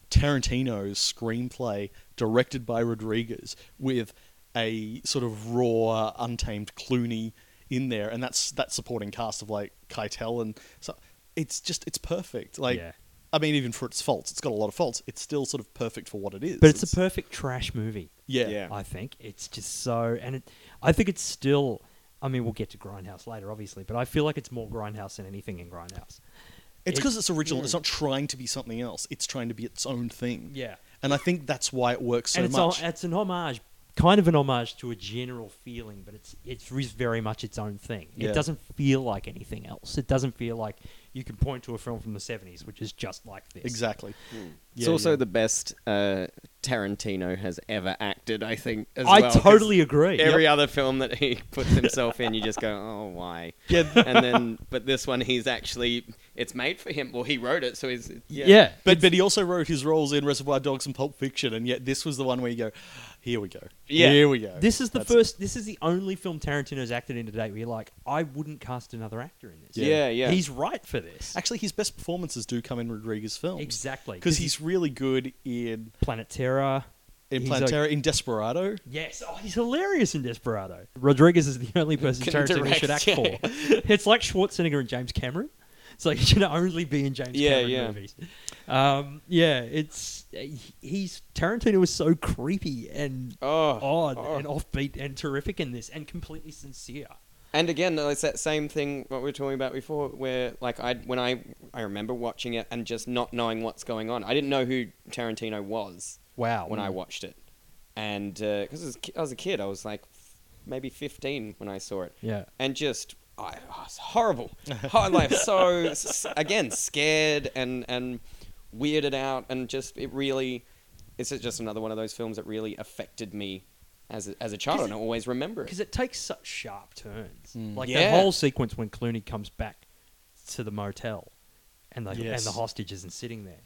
Speaker 1: Tarantino's screenplay, directed by Rodriguez, with a sort of raw, untamed Clooney in there, and that's that supporting cast of like Keitel, and so it's just it's perfect. Like,
Speaker 2: Yeah.
Speaker 1: I mean, even for its faults, it's got a lot of faults. It's still sort of perfect for what it is.
Speaker 2: But it's a perfect trash movie.
Speaker 1: yeah,
Speaker 3: Yeah.
Speaker 2: I think it's just so, and it, I think it's still. I mean, we'll get to Grindhouse later, obviously, but I feel like it's more Grindhouse than anything in Grindhouse.
Speaker 1: It's because it's original. It's not trying to be something else. It's trying to be its own thing.
Speaker 2: Yeah,
Speaker 1: And I think that's why it works so
Speaker 2: and it's
Speaker 1: much.
Speaker 2: A, it's an homage, kind of an homage to a general feeling, but it's it's very much its own thing.
Speaker 1: Yeah.
Speaker 2: It doesn't feel like anything else. It doesn't feel like you can point to a film from the seventies which is just like this.
Speaker 1: exactly.
Speaker 3: It's
Speaker 1: Yeah,
Speaker 3: also
Speaker 1: yeah.
Speaker 3: the best uh, Tarantino has ever acted, I think. As
Speaker 2: I
Speaker 3: well, 'cause
Speaker 2: totally agree.
Speaker 3: Every other film that he [laughs] puts himself in, you just go, "Oh, why?"
Speaker 1: Yeah.
Speaker 3: and then, but this one, he's actually it's made for him. Well, he wrote it, so he's
Speaker 2: yeah.
Speaker 3: yeah.
Speaker 1: But but he also wrote his roles in Reservoir Dogs and Pulp Fiction, and yet this was the one where you go, here we go,
Speaker 3: Yeah.
Speaker 1: here we go.
Speaker 2: This is the
Speaker 1: That's-
Speaker 2: first. This is the only film Tarantino's acted in to date where you're like, I wouldn't cast another actor in this.
Speaker 3: Yeah, yeah.
Speaker 2: He's right for this.
Speaker 1: Actually, his best performances do come in Rodriguez films.
Speaker 2: Exactly,
Speaker 1: Because he's really good in
Speaker 2: Planet Terror.
Speaker 1: in
Speaker 2: He's
Speaker 1: Planet
Speaker 2: a-
Speaker 1: Terror, in Desperado.
Speaker 2: Yes, oh, he's hilarious in Desperado. Rodriguez is the only person
Speaker 3: Can
Speaker 2: Tarantino
Speaker 3: direct,
Speaker 2: should act
Speaker 3: yeah.
Speaker 2: for. It's like Schwarzenegger and James Cameron. It's like [laughs] he should only be in James
Speaker 3: Yeah,
Speaker 2: Cameron
Speaker 3: yeah.
Speaker 2: movies. Um, yeah, it's he's Tarantino was so creepy and
Speaker 3: Oh,
Speaker 2: odd
Speaker 3: oh.
Speaker 2: and offbeat and terrific in this and completely sincere.
Speaker 3: And again, it's that same thing what we were talking about before, where like I when I I remember watching it and just not knowing what's going on. I didn't know who Tarantino was
Speaker 2: Wow.
Speaker 3: when I watched it, and because I was a kid, I was like maybe fifteen when I saw it,
Speaker 2: yeah.
Speaker 3: and just I, oh, it's horrible, Hor- like so again scared and and weirded out, and just it really it's just another one of those films that really affected me as a, as a child,
Speaker 2: 'Cause
Speaker 3: and I always remember it.
Speaker 2: because it takes such sharp turns. Like
Speaker 3: Yeah.
Speaker 2: that whole sequence when Clooney comes back to the motel, and the
Speaker 1: Yes.
Speaker 2: and the hostage isn't sitting there,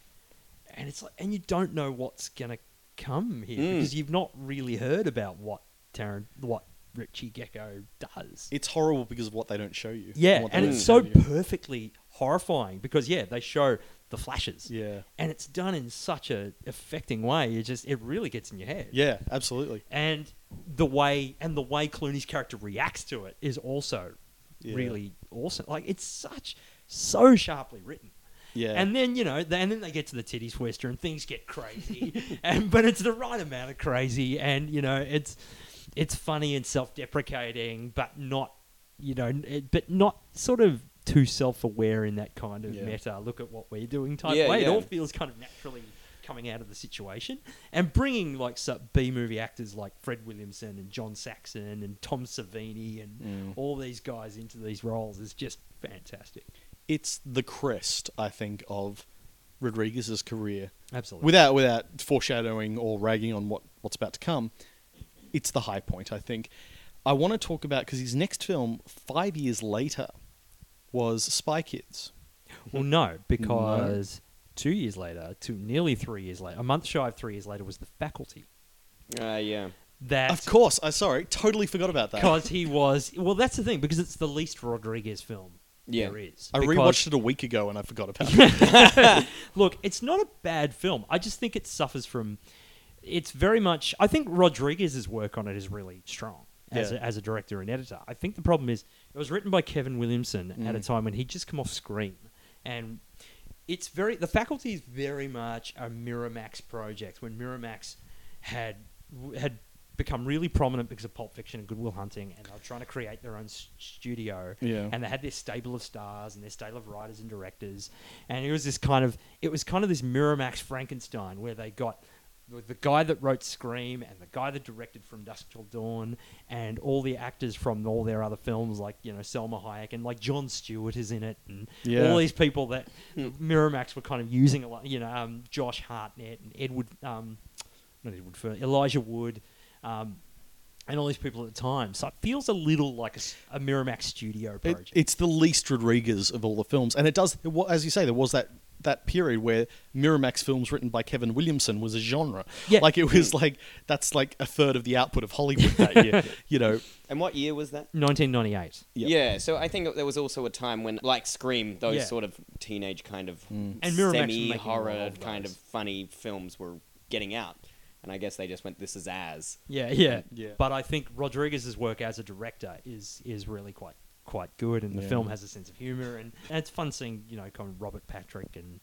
Speaker 2: and it's like, and you don't know what's gonna come here
Speaker 3: Mm.
Speaker 2: because you've not really heard about what Taron, what Richie Gecko does.
Speaker 1: It's horrible because of what they don't show you.
Speaker 2: yeah,
Speaker 1: they
Speaker 2: and it's so perfectly horrifying because yeah, they show the flashes.
Speaker 1: Yeah.
Speaker 2: and it's done in such a affecting way. It just it really gets in your head.
Speaker 1: Yeah, absolutely.
Speaker 2: and the way and the way Clooney's character reacts to it is also
Speaker 1: Yeah.
Speaker 2: really awesome. Like it's such so sharply written.
Speaker 1: Yeah.
Speaker 2: And then you know, and then they get to the titty twister, and things get crazy. [laughs] and but it's the right amount of crazy, and you know, it's it's funny and self-deprecating, but not you know, it, but not sort of too self-aware in that kind of
Speaker 1: Yeah.
Speaker 2: meta. Look at what we're doing type
Speaker 3: Yeah,
Speaker 2: way. It all feels kind of naturally coming out of the situation, and bringing like so- B-movie actors like Fred Williamson and John Saxon and Tom Savini and
Speaker 1: Mm.
Speaker 2: all these guys into these roles is just fantastic.
Speaker 1: it's the crest, I think, of Rodriguez's career.
Speaker 2: Absolutely.
Speaker 1: Without without foreshadowing or ragging on what, what's about to come, it's the high point, I think. I want to talk about because his next film, five years later, was Spy Kids.
Speaker 2: Well, no, because two years later, two nearly three years later, a month shy of three years later, was the faculty.
Speaker 3: Uh, yeah.
Speaker 2: That
Speaker 1: Of course, I sorry, totally forgot about that.
Speaker 2: because he was well, that's the thing because it's the least Rodriguez film
Speaker 3: Yeah.
Speaker 2: there is.
Speaker 1: I
Speaker 2: Because-
Speaker 1: rewatched it a week ago and I forgot about [laughs] it.
Speaker 2: Look, it's not a bad film. I just think it suffers from. It's very much. I think Rodriguez's work on it is really strong as,
Speaker 1: Yeah.
Speaker 2: a, as a director and editor. I think the problem is it was written by Kevin Williamson at a
Speaker 1: Mm.
Speaker 2: time when he'd just come off Scream, and it's very. The Faculty is very much a Miramax project when Miramax had had become really prominent because of Pulp Fiction and Good Will Hunting, and they were trying to create their own studio.
Speaker 1: Yeah.
Speaker 2: And they had this stable of stars and their stable of writers and directors, and it was this kind of it was kind of this Miramax Frankenstein where they got the- guy that wrote Scream and the guy that directed From Dusk Till Dawn and all the actors from all their other films like you know Salma Hayek and like Jon Stewart is in it and
Speaker 1: Yeah.
Speaker 2: all these people that [laughs] Miramax were kind of using a lot. You know, um, Josh Hartnett and Edward, um, not Edward Fur, Elijah Wood. Um, and all these people at the time, so it feels a little like a Miramax studio
Speaker 1: It, it's the least Rodriguez of all the films, and it does. As you say, there was that that period where Miramax films written by Kevin Williamson was a genre.
Speaker 2: Yeah.
Speaker 1: like it was like that's like a third of the output of Hollywood that year. [laughs] You know,
Speaker 3: And what year was that?
Speaker 2: 1998.
Speaker 1: Yep.
Speaker 3: Yeah, so I think there was also a time when, like Scream, those
Speaker 2: Yeah.
Speaker 3: sort of teenage kind of
Speaker 1: Mm.
Speaker 2: And Miramax were making a lot
Speaker 3: semi-horror kind of funny films were getting out, and I guess they just went, "This is as."
Speaker 2: Yeah, yeah,
Speaker 1: Yeah.
Speaker 2: But I think Rodriguez's work as a director is is really quite quite good, and the
Speaker 1: Yeah.
Speaker 2: film has a sense of humor, and, and it's fun seeing you know kind of Robert Patrick and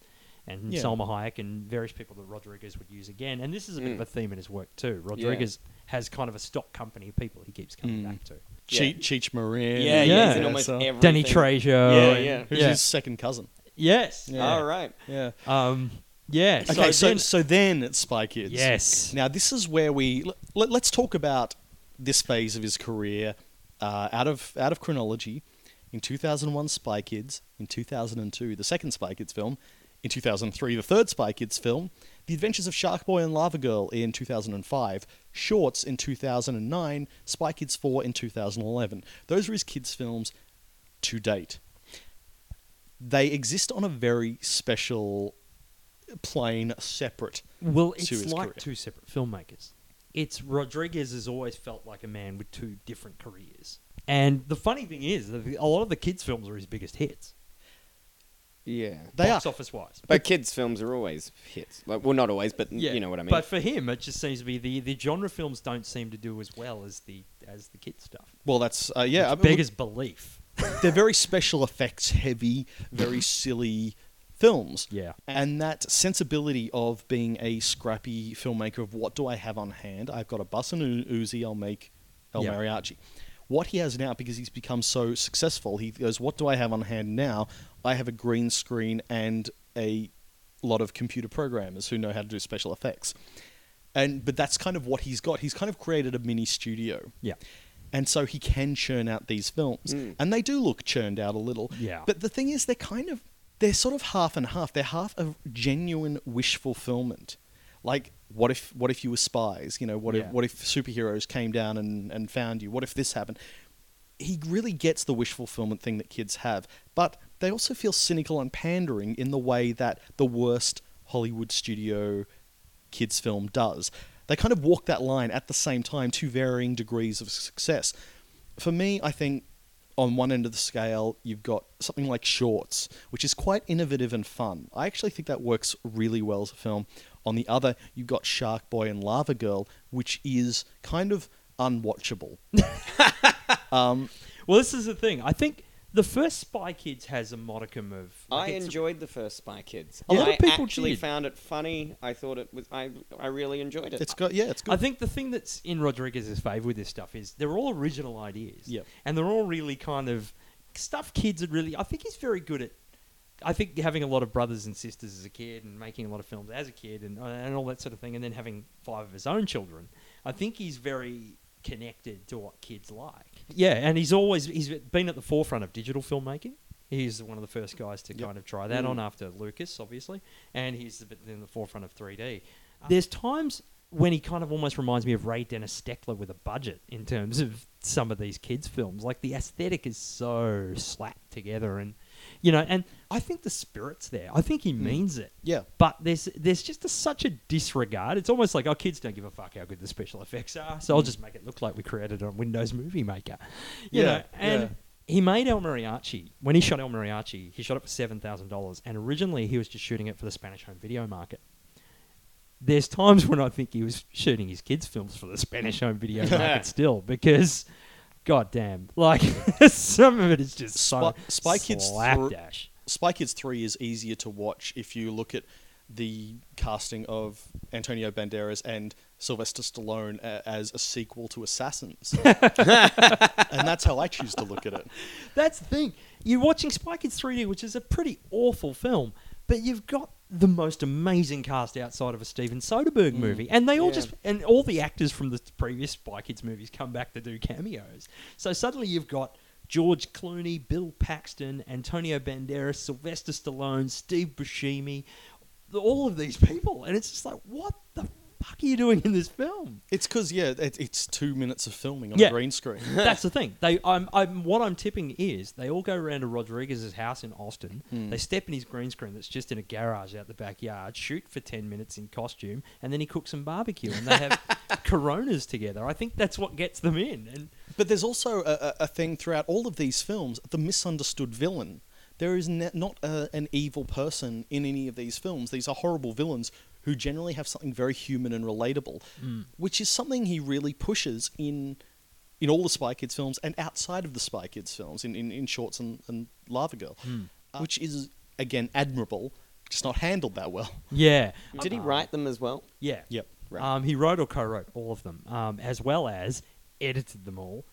Speaker 2: and
Speaker 1: Yeah.
Speaker 2: Salma Hayek and various people that Rodriguez would use again. And this is a bit
Speaker 3: Mm.
Speaker 2: of a theme in his work too. Rodriguez has kind of a stock company of people he keeps coming
Speaker 1: Mm.
Speaker 2: back to.
Speaker 1: Cheech,
Speaker 3: Yeah.
Speaker 1: Cheech Marin.
Speaker 3: Yeah,
Speaker 2: yeah,
Speaker 3: yeah,
Speaker 2: he's in
Speaker 3: almost
Speaker 1: so-
Speaker 3: every-
Speaker 2: Danny
Speaker 3: Everything.
Speaker 2: Trejo.
Speaker 3: Yeah,
Speaker 2: and-
Speaker 3: yeah.
Speaker 1: who's
Speaker 2: yeah.
Speaker 1: his second cousin.
Speaker 2: Yes.
Speaker 1: Yeah.
Speaker 3: All right.
Speaker 1: Yeah.
Speaker 2: Um. Yeah.
Speaker 1: Okay, so
Speaker 2: then-
Speaker 1: so then it's Spy Kids.
Speaker 2: yes.
Speaker 1: Now this is where we let, let's talk about this phase of his career uh, out of out of chronology. In 2001, Spy Kids. In 2002, the second Spy Kids film. In 2003, the third Spy Kids film. The Adventures of Shark Boy and Lava Girl in 2005. Shorts in 2009. Spy Kids 4 in 2011. Those are his kids' films to date. They exist on a very special plane, separate.
Speaker 2: Well, it's like
Speaker 1: career.
Speaker 2: two separate filmmakers. It's Rodriguez has always felt like a man with two different careers. And the funny thing is, a lot of the kids' films are his biggest hits,
Speaker 3: Yeah.
Speaker 1: They
Speaker 2: box
Speaker 1: are.
Speaker 2: office wise.
Speaker 3: But kids' films are always hits. Like, well, not always, but you know what I mean.
Speaker 2: But for him, it just seems to be the, the genre films don't seem to do as well as the as the kids stuff.
Speaker 1: Well, that's uh, yeah. I
Speaker 2: Which
Speaker 1: mean,
Speaker 2: beggars belief.
Speaker 1: they're very special effects heavy, very silly films.
Speaker 2: Yeah.
Speaker 1: And that sensibility of being a scrappy filmmaker of what do I have on hand? I've got a bus and an Uzi, I'll make El
Speaker 2: Yeah.
Speaker 1: Mariachi. What he has now, because he's become so successful, he goes, What do I have on hand now? I have a green screen and a lot of computer programmers who know how to do special effects. And but that's kind of what he's got. He's kind of created a mini studio.
Speaker 2: Yeah.
Speaker 1: And so he can churn out these films.
Speaker 3: Mm.
Speaker 1: And they do look churned out a little.
Speaker 2: Yeah.
Speaker 1: But the thing is, they're kind of, they're sort of half and half. They're half a genuine wish fulfillment. Like, what if what if you were spies? You know, what
Speaker 2: Yeah.
Speaker 1: if what if superheroes came down and, and found you? What if this happened? He really gets the wish fulfillment thing that kids have, but they also feel cynical and pandering in the way that the worst Hollywood studio kids film does. They kind of walk that line at the same time to varying degrees of success. For me, I think on one end of the scale, you've got something like Shorts, which is quite innovative and fun. I actually think that works really well as a film. On the other, you've got Shark Boy and Lava Girl, which is kind of unwatchable. [laughs] um,
Speaker 2: Well, this is the thing. I think the first Spy Kids has a modicum of. like,
Speaker 3: I
Speaker 2: it's-
Speaker 3: enjoyed the first Spy Kids.
Speaker 2: A lot
Speaker 3: I
Speaker 2: of people
Speaker 3: actually
Speaker 2: did.
Speaker 3: found it funny. I thought it was. I I really enjoyed it.
Speaker 1: it's got yeah, it's good.
Speaker 2: I think the thing that's in Rodriguez's favor with this stuff is they're all original ideas.
Speaker 1: Yep.
Speaker 2: And they're all really kind of stuff kids would really. I think he's very good at. I think having a lot of brothers and sisters as a kid and making a lot of films as a kid and, uh, and all that sort of thing, and then having five of his own children, I think he's very connected to what kids like. Yeah, and he's always he's been at the forefront of digital filmmaking. He's one of the first guys to
Speaker 1: Yep.
Speaker 2: kind of try that
Speaker 3: Mm.
Speaker 2: on after Lucas, obviously, and he's in the forefront of 3D. There's times when he kind of almost reminds me of Ray Dennis Steckler with a budget in terms of some of these kids' films. Like the aesthetic is so slapped together, and you know, and I think the spirit's there. I think he hmm. means it.
Speaker 1: yeah.
Speaker 2: But there's there's just a, such a disregard. It's almost like our kids don't give a fuck how good the special effects are, so I'll hmm. just make it look like we created it on Windows Movie Maker. You
Speaker 1: Yeah,
Speaker 2: know, and
Speaker 1: yeah.
Speaker 2: he made El Mariachi. When he shot El Mariachi, he shot it for seven thousand dollars, and originally he was just shooting it for the Spanish home video market. There's times when I think he was shooting his kids' films for the Spanish home video [laughs] market still, because, god damn, like [laughs] some of it is just so
Speaker 1: Spy- Spy Kids
Speaker 2: slapdash.
Speaker 1: Spy Kids 3 is easier to watch if you look at the casting of Antonio Banderas and Sylvester Stallone as a sequel to Assassins. [laughs] and that's how I choose to look at it.
Speaker 2: That's the thing. You're watching Spy Kids 3D, which is a pretty awful film, but you've got the most amazing cast outside of a Steven Soderbergh mm. movie, and they all
Speaker 3: Yeah.
Speaker 2: just and all the actors from the previous Spy Kids movies come back to do cameos. So suddenly you've got George Clooney, Bill Paxton, Antonio Banderas, Sylvester Stallone, Steve Buscemi, all of these people, and it's just like, what fuck are you doing in this film?
Speaker 1: It's because, yeah, it, it's two minutes of filming on
Speaker 2: Yeah.
Speaker 1: a green screen. [laughs]
Speaker 2: That's the [laughs] thing. They, I'm, I'm, what I'm tipping is they all go around to Rodriguez's house in Austin.
Speaker 1: Hmm.
Speaker 2: They step in his green screen that's just in a garage out the backyard, shoot for ten minutes in costume, and then he cooks some barbecue, and they have [laughs] Coronas together. I think that's what gets them in. And
Speaker 1: But there's also a, a, a thing throughout all of these films the misunderstood villain. There is ne- not a, an evil person in any of these films. These are horrible villains who generally have something very human and relatable, which is something he really pushes in in all the Spy Kids films and outside of the Spy Kids films, in, in, in Shorts and, and Lava Girl, uh, which is, again, admirable, just not handled that well. [laughs]
Speaker 2: yeah,
Speaker 3: Did he
Speaker 2: Uh,
Speaker 3: write them as well?
Speaker 2: Yeah.
Speaker 1: Yep.
Speaker 3: Right.
Speaker 2: Um, he wrote or co-wrote all of them, um, as well as edited them all,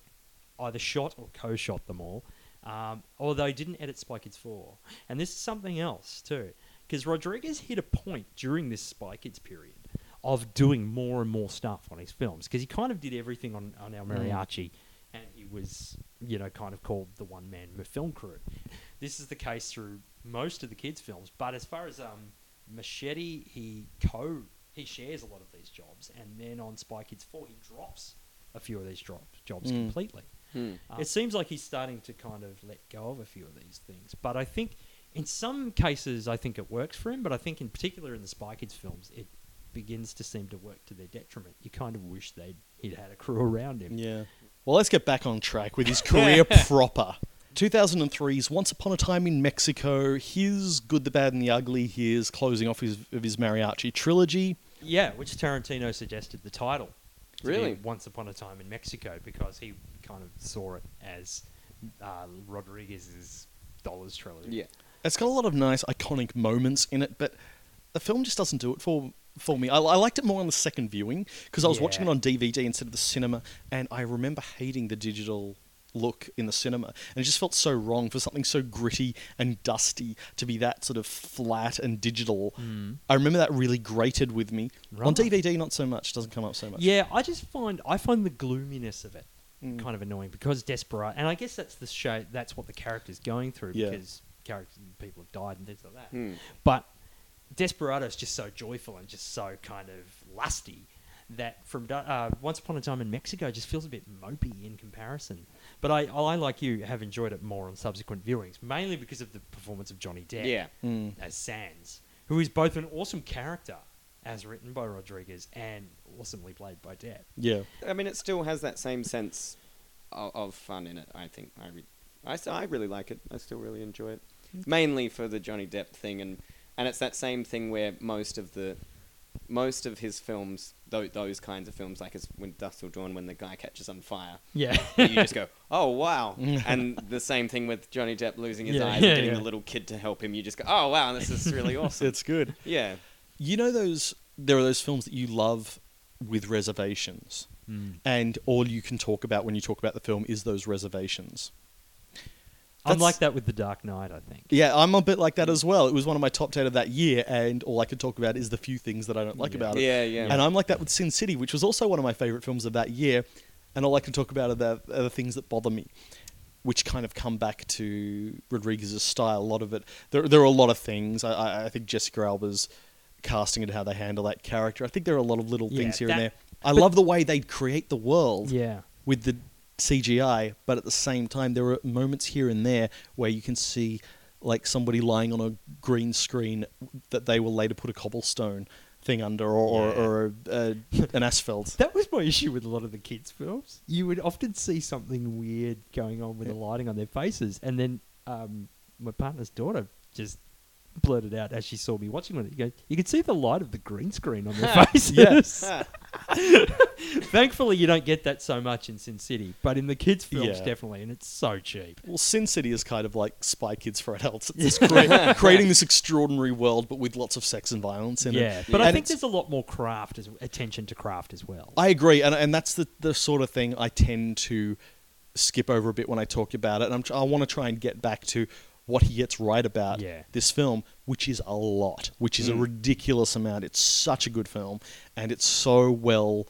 Speaker 2: either shot or co-shot them all. Um, although he didn't edit Spy Kids 4. And this is something else too, because Rodriguez hit a point during this Spy Kids period of doing more and more stuff on his films, because he kind of did everything on, on El Mariachi, and he was, you know, kind of called the one-man film crew. This is the case through most of the kids' films, but as far as um, Machete, he co he shares a lot of these jobs, and then on Spy Kids Four, he drops a few of these drop, jobs
Speaker 1: Mm.
Speaker 2: completely. Uh, it seems like he's starting to kind of let go of a few of these things, but I think in some cases, I think it works for him. But I think in particular in the Spy Kids films, it begins to seem to work to their detriment. You kind of wish they'd he'd had a crew around him.
Speaker 1: Yeah. Well, let's get back on track with his career [laughs] proper. 2003's Once Upon a Time in Mexico, his Good, the Bad, and the Ugly, his closing off his, of his mariachi trilogy.
Speaker 2: Yeah, which Tarantino suggested the title.
Speaker 3: Really?
Speaker 2: Once Upon a Time in Mexico, because he kind of saw it as uh, Rodriguez's Dollars trilogy.
Speaker 3: Yeah.
Speaker 1: It's got a lot of nice, iconic moments in it, but the film just doesn't do it for for me. I, I liked it more on the second viewing because I was watching it on DVD instead of the cinema, and I remember hating the digital look in the cinema, and it just felt so wrong for something so gritty and dusty to be that sort of flat and digital.
Speaker 2: Mm.
Speaker 1: I remember that really grated with me. On DVD, not so much. Doesn't come up so much.
Speaker 2: Yeah, I just find I find the gloominess of it
Speaker 1: Mm.
Speaker 2: kind of annoying because desperate, and I guess that's the show. That's what the character's going through
Speaker 1: Yeah.
Speaker 2: because characters, people have died and things like that.
Speaker 3: Hmm.
Speaker 2: But Desperado is just so joyful and just so kind of lusty that from uh, Once Upon a Time in Mexico just feels a bit mopey in comparison. But I, I like you have enjoyed it more on subsequent viewings, mainly because of the performance of Johnny Depp
Speaker 3: Yeah.
Speaker 1: Mm.
Speaker 2: as Sands, who is both an awesome character as written by Rodriguez and awesomely played by Depp.
Speaker 1: Yeah.
Speaker 3: I mean, it still has that same sense of, of fun in it. I think I, re- I, s- I really like it. I still really enjoy it, mainly for the Johnny Depp thing, and and it's that same thing where most of the most of his films, those, those kinds of films, like it's when Dusk Till Dawn, when the guy catches on fire,
Speaker 2: Yeah. [laughs]
Speaker 3: you just go, oh wow, [laughs] and the same thing with Johnny Depp losing his
Speaker 2: Yeah,
Speaker 3: eyes
Speaker 2: yeah,
Speaker 3: and getting
Speaker 2: yeah.
Speaker 3: the little kid to help him. You just go, oh wow, this is really [laughs] awesome.
Speaker 1: It's good.
Speaker 3: yeah,
Speaker 1: You know those there are those films that you love with reservations.
Speaker 2: Mm.
Speaker 1: And all you can talk about when you talk about the film is those reservations.
Speaker 2: I'm
Speaker 1: That's-
Speaker 2: like that with The Dark Knight, I think.
Speaker 1: Yeah, I'm a bit like that as well. It was one of my top 10 of that year, and all I could talk about is the few things that I don't like
Speaker 2: Yeah.
Speaker 1: about it.
Speaker 3: yeah, yeah.
Speaker 1: And I'm like that with Sin City, which was also one of my favorite films of that year, and all I can talk about are the, are the things that bother me, which kind of come back to Rodriguez's style. A lot of it, there, there are a lot of things. I, I, I think Jessica Alba's casting and how they handle that character. I think there are a lot of little
Speaker 2: Yeah,
Speaker 1: things here and there. I love the way they create the world
Speaker 2: Yeah.
Speaker 1: with the CGI, but at the same time, there are moments here and there where you can see like somebody lying on a green screen that they will later put a cobblestone thing under or,
Speaker 2: Yeah.
Speaker 1: or, or a, an asphalt. [laughs]
Speaker 2: That was my issue with a lot of the kids' films. You would often see something weird going on with the lighting on their faces, and then um, my partner's daughter just blurted out as she saw me watching one. You go, you could see the light of the green screen on their [laughs] faces. [laughs] [laughs] Thankfully, you don't get that so much in Sin City, but in the kids' films,
Speaker 1: Yeah.
Speaker 2: definitely, and it's so cheap.
Speaker 1: Well, Sin City is kind of like Spy Kids for adults. It's just crea- creating this extraordinary world, but with lots of sex and violence in it.
Speaker 2: Yeah,
Speaker 1: it.
Speaker 2: but I
Speaker 1: And
Speaker 2: think
Speaker 1: it's-
Speaker 2: there's a lot more craft, as attention to craft as well.
Speaker 1: I agree, and and that's the the sort of thing I tend to skip over a bit when I talk about it. And I'm, tr- I want to try and get back to what he gets right about
Speaker 2: Yeah.
Speaker 1: this film, which is a lot, which is a
Speaker 3: Mm.
Speaker 1: ridiculous amount. It's such a good film, and it's so well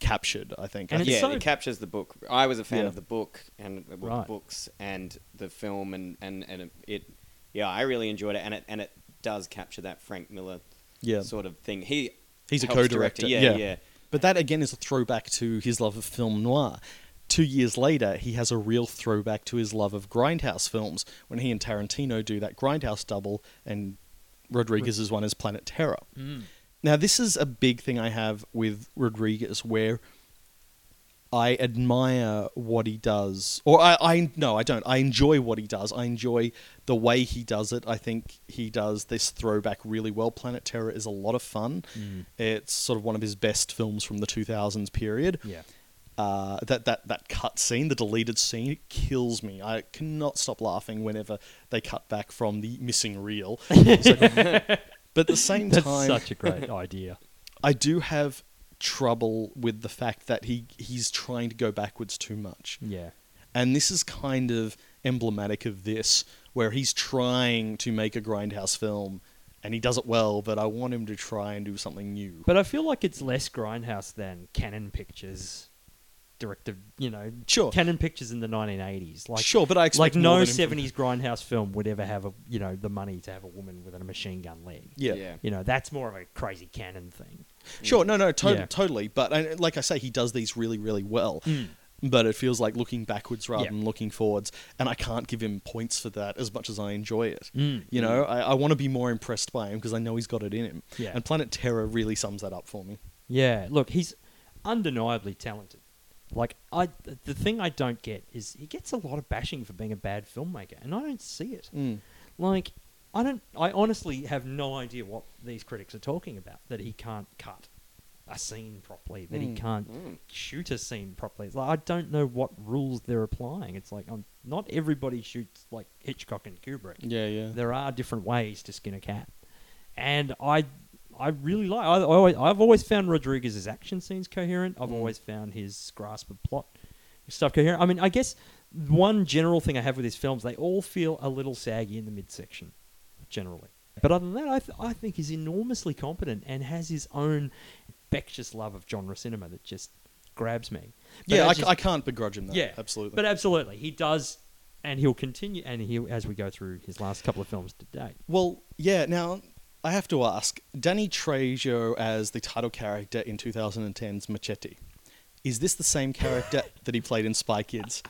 Speaker 1: captured. I think.
Speaker 2: And
Speaker 1: I
Speaker 2: it's
Speaker 3: yeah,
Speaker 2: so-
Speaker 3: it captures the book. I was a fan
Speaker 1: Yeah.
Speaker 3: of the book and well,
Speaker 2: Right.
Speaker 3: the books and the film, and and and it, yeah, I really enjoyed it, and it and it does capture that Frank Miller
Speaker 1: yeah,
Speaker 3: sort of thing. He
Speaker 1: he's a co-director.
Speaker 3: direct
Speaker 1: yeah,
Speaker 3: Yeah, yeah.
Speaker 1: But that again is a throwback to his love of film noir. Two years later, he has a real throwback to his love of grindhouse films when he and Tarantino do that grindhouse double, and Rodriguez's one is Planet Terror.
Speaker 2: Mm.
Speaker 1: Now, this is a big thing I have with Rodriguez where I admire what he does. Or I, I no, I don't. I enjoy what he does. I enjoy the way he does it. I think he does this throwback really well. Planet Terror is a lot of fun.
Speaker 2: Mm.
Speaker 1: It's sort of one of his best films from the 2000s period.
Speaker 2: Yeah.
Speaker 1: Uh, that that that cut scene, the deleted scene, it kills me. I cannot stop laughing whenever they cut back from the missing reel. [laughs] Like- but at the same
Speaker 2: That's
Speaker 1: time,
Speaker 2: such a great idea. [laughs]
Speaker 1: I do have trouble with the fact that he he's trying to go backwards too much.
Speaker 2: Yeah.
Speaker 1: And this is kind of emblematic of this, where he's trying to make a grindhouse film, and he does it well. But I want him to try and do something new.
Speaker 2: But I feel like it's less grindhouse than Cannon Pictures directed, you know,
Speaker 1: Sure.
Speaker 2: Cannon Pictures in the 1980s. Like
Speaker 1: sure, but I expect
Speaker 2: like no
Speaker 1: more than him from-
Speaker 2: 70s grindhouse film would ever have a, you know, the money to have a woman with a machine gun leg.
Speaker 1: Yeah.
Speaker 3: yeah.
Speaker 2: You know, that's more of a crazy Cannon thing.
Speaker 1: Sure, no, no, to-
Speaker 2: Yeah.
Speaker 1: totally. But I, like I say, he does these really, really well. But it feels like looking backwards rather
Speaker 2: Yeah.
Speaker 1: than looking forwards, and I can't give him points for that as much as I enjoy it.
Speaker 2: Mm.
Speaker 1: You know, I, I want to be more impressed by him because I know he's got it in him.
Speaker 2: Yeah.
Speaker 1: And Planet Terror really sums that up for me.
Speaker 2: Yeah, look, he's undeniably talented. Like I, the thing I don't get is he gets a lot of bashing for being a bad filmmaker, and I don't see it.
Speaker 1: Mm.
Speaker 2: Like I don't, I honestly have no idea what these critics are talking about. That he can't cut a scene properly, that he
Speaker 1: Mm.
Speaker 2: can't
Speaker 3: Mm.
Speaker 2: shoot a scene properly. It's like I don't know what rules they're applying. It's like um, not everybody shoots like Hitchcock and Kubrick.
Speaker 1: Yeah, yeah.
Speaker 2: There are different ways to skin a cat, and I, I really like. I, I always, I've always found Rodriguez's action scenes coherent. I've
Speaker 1: Mm.
Speaker 2: always found his grasp of plot stuff coherent. I mean, I guess one general thing I have with his films, they all feel a little saggy in the midsection, generally. But other than that, I, th- I think he's enormously competent and has his own infectious love of genre cinema that just grabs me. But
Speaker 1: yeah, I, c- I can't begrudge him that.
Speaker 2: yeah,
Speaker 1: absolutely.
Speaker 2: But absolutely, he does, and he'll continue, and he as we go through his last couple of films to date.
Speaker 1: Well, yeah. Now, I have to ask Danny Trejo as the title character in 2010's Machete. Is this the same character [laughs] that he played in Spy Kids?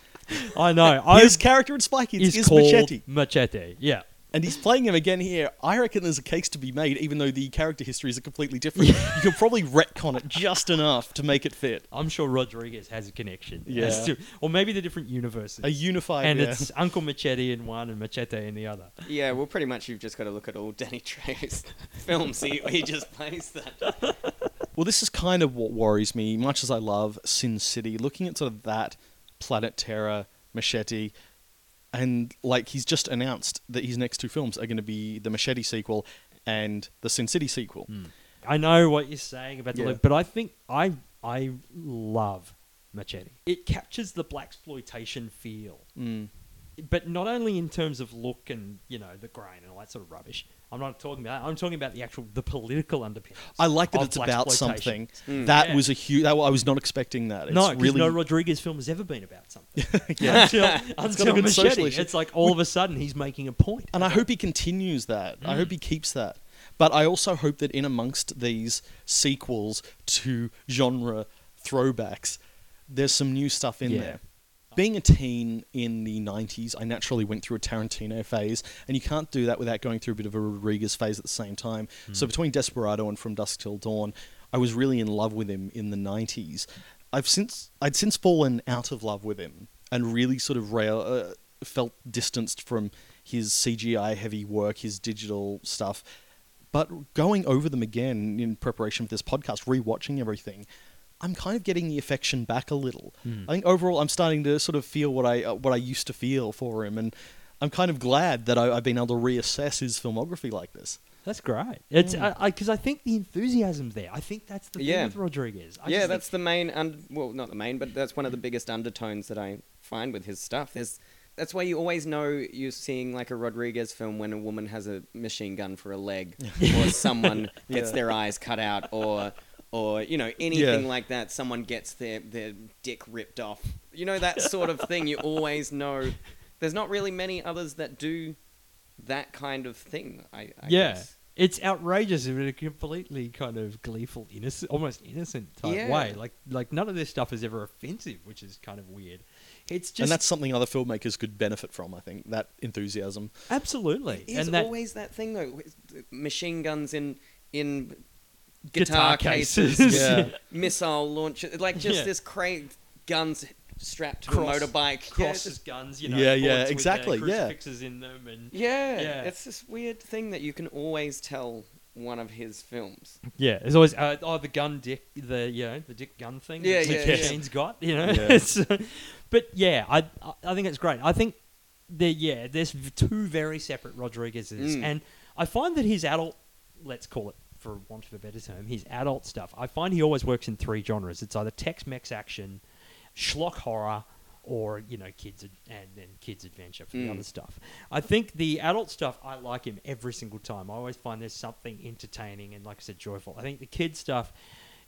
Speaker 2: I know. [laughs] I
Speaker 1: His character in Spy Kids
Speaker 2: is
Speaker 1: is
Speaker 2: called
Speaker 1: Machete.
Speaker 2: Machete. Yeah.
Speaker 1: And he's playing him again here. I reckon there's a case to be made, even though the character histories are completely different. you can probably retcon it just enough to make it fit.
Speaker 2: I'm sure Rodriguez has a connection.
Speaker 1: Yeah.
Speaker 2: to- or maybe the different universes.
Speaker 1: A unified.
Speaker 2: and
Speaker 1: yeah.
Speaker 2: it's Uncle Machete in one and Machete in the other.
Speaker 3: Yeah, well, pretty much you've just got to look at all Danny Trejo's [laughs] films. He, he just plays that. [laughs]
Speaker 1: Well, this is kind of what worries me, much as I love Sin City. Looking at sort of that Planet Terror, Machete, and like he's just announced that his next two films are going to be the Machete sequel and the Sin City sequel.
Speaker 2: I know what you're saying about the
Speaker 1: Yeah.
Speaker 2: look, but I think I I love Machete. It captures the blaxploitation feel,
Speaker 1: Mm.
Speaker 2: But not only in terms of look and you know the grain and all that sort of rubbish. I'm not talking about. That. I'm talking about the actual the political underpinnings.
Speaker 1: I like that it's about something.
Speaker 3: Mm.
Speaker 1: That
Speaker 2: Yeah.
Speaker 1: was a huge. That, I was not expecting that. It's
Speaker 2: no,
Speaker 1: really
Speaker 2: no Rodriguez film has ever been about something. [laughs]
Speaker 1: Yeah.
Speaker 2: until
Speaker 1: got a
Speaker 2: until
Speaker 1: good
Speaker 2: Machete, it's like all of a sudden he's making a point.
Speaker 1: And I hope he continues that. I hope he keeps that. But I also hope that in amongst these sequels to genre throwbacks, there's some new stuff in
Speaker 2: Yeah.
Speaker 1: there. Being a teen in the 90s, I naturally went through a Tarantino phase, and you can't do that without going through a bit of a Rodriguez phase at the same time. So between Desperado and From Dusk Till Dawn, I was really in love with him in the 90s. I've since I'd since fallen out of love with him and really sort of rail, uh, felt distanced from his CGI heavy work, his digital stuff. But going over them again in preparation for this podcast, rewatching everything, I'm kind of getting the affection back a little.
Speaker 2: Hmm.
Speaker 1: I think overall, I'm starting to sort of feel what I uh, what I used to feel for him, and I'm kind of glad that I, I've been able to reassess his filmography like this.
Speaker 2: That's great. It's
Speaker 1: Yeah.
Speaker 2: I because I, think the enthusiasm's there. I think that's the thing
Speaker 3: Yeah.
Speaker 2: with Rodriguez. I
Speaker 3: yeah, that's
Speaker 2: think-
Speaker 3: the main, un- well, not the main, but that's one of the biggest undertones that I find with his stuff. There's, that's why you always know you're seeing like a Rodriguez film when a woman has a machine gun for a leg, [laughs] or someone gets
Speaker 1: Yeah.
Speaker 3: their eyes cut out, or, or you know anything
Speaker 1: Yeah.
Speaker 3: like that. Someone gets their their dick ripped off. You know that sort of thing. You always know. There's not really many others that do that kind of thing. I, I
Speaker 2: yeah.
Speaker 3: guess.
Speaker 2: It's outrageous in a completely kind of gleeful, innocent, almost innocent type
Speaker 3: Yeah.
Speaker 2: way. Like, like none of this stuff is ever offensive, which is kind of weird. It's just
Speaker 1: and that's something other filmmakers could benefit from. I think that enthusiasm.
Speaker 2: absolutely,
Speaker 3: It's
Speaker 2: and
Speaker 3: always that thing though. Uh, machine guns in in
Speaker 2: guitar,
Speaker 3: guitar, cases,
Speaker 2: cases.
Speaker 1: Yeah.
Speaker 3: missile launcher, like just
Speaker 2: Yeah.
Speaker 3: this crazy guns strapped to
Speaker 2: Cross-
Speaker 3: a motorbike.
Speaker 2: crosses
Speaker 3: Yeah, just-
Speaker 2: guns, you know,
Speaker 1: Yeah, yeah,
Speaker 2: bullets with,
Speaker 1: exactly, yeah.
Speaker 2: crucifixes in them, and
Speaker 3: yeah,
Speaker 2: Yeah.
Speaker 3: it's this weird thing that you can always tell one of his films.
Speaker 2: Yeah, there's always uh, oh the gun dick the you know the dick gun thing.
Speaker 3: Yeah,
Speaker 2: that
Speaker 3: yeah,
Speaker 2: Dick
Speaker 3: yeah.
Speaker 2: Machine's got you know.
Speaker 1: Yeah. [laughs]
Speaker 2: Uh, but yeah, I I- I think it's great. I think there yeah there's two very separate Rodriguez's,
Speaker 3: Mm.
Speaker 2: and I find that his adult let's call it for want of a better term his adult stuff. I find he always works in three genres. It's either Tex-Mex action, schlock horror. Or you know, kids ad- and then kids adventure for the
Speaker 3: Mm.
Speaker 2: other stuff. I think the adult stuff, I like him every single time. I always find there's something entertaining and, like I said, joyful. I think the kid stuff,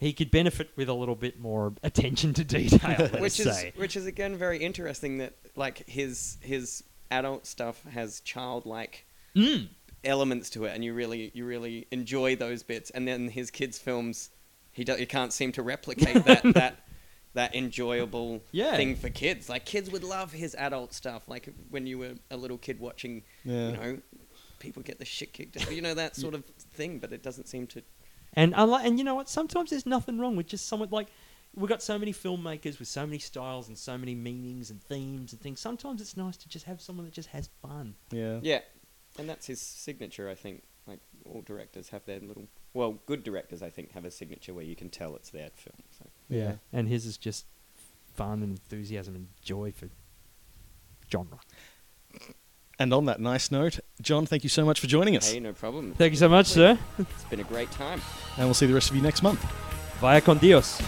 Speaker 2: he could benefit with a little bit more attention to [laughs] detail.
Speaker 3: Which is
Speaker 2: say.
Speaker 3: which is again very interesting that like his his adult stuff has childlike
Speaker 2: Mm.
Speaker 3: Elements to it, and you really you really enjoy those bits. And then his kids' films, he do, he can't seem to replicate that [laughs] that that enjoyable
Speaker 2: Yeah.
Speaker 3: thing for kids. Like kids would love his adult stuff. Like when you were a little kid watching,
Speaker 1: Yeah.
Speaker 3: you know, people get the shit kicked out, you know that [laughs] sort of thing. But it doesn't seem to.
Speaker 2: And I like, and you know what? Sometimes there's nothing wrong with just someone like we've got so many filmmakers with so many styles and so many meanings and themes and things. Sometimes it's nice to just have someone that just has fun.
Speaker 1: Yeah.
Speaker 3: Yeah, and that's his signature. I think like all directors have their little. Well, good directors I think have a signature where you can tell it's their film. So.
Speaker 1: Yeah.
Speaker 2: And his is just fun and enthusiasm and joy for genre.
Speaker 1: And on that nice note, John, thank you so much for joining us.
Speaker 3: Hey, no problem.
Speaker 2: Thank you so much, sir.
Speaker 3: It's been a great time.
Speaker 1: And we'll see the rest of you next month.
Speaker 2: Vaya con Dios.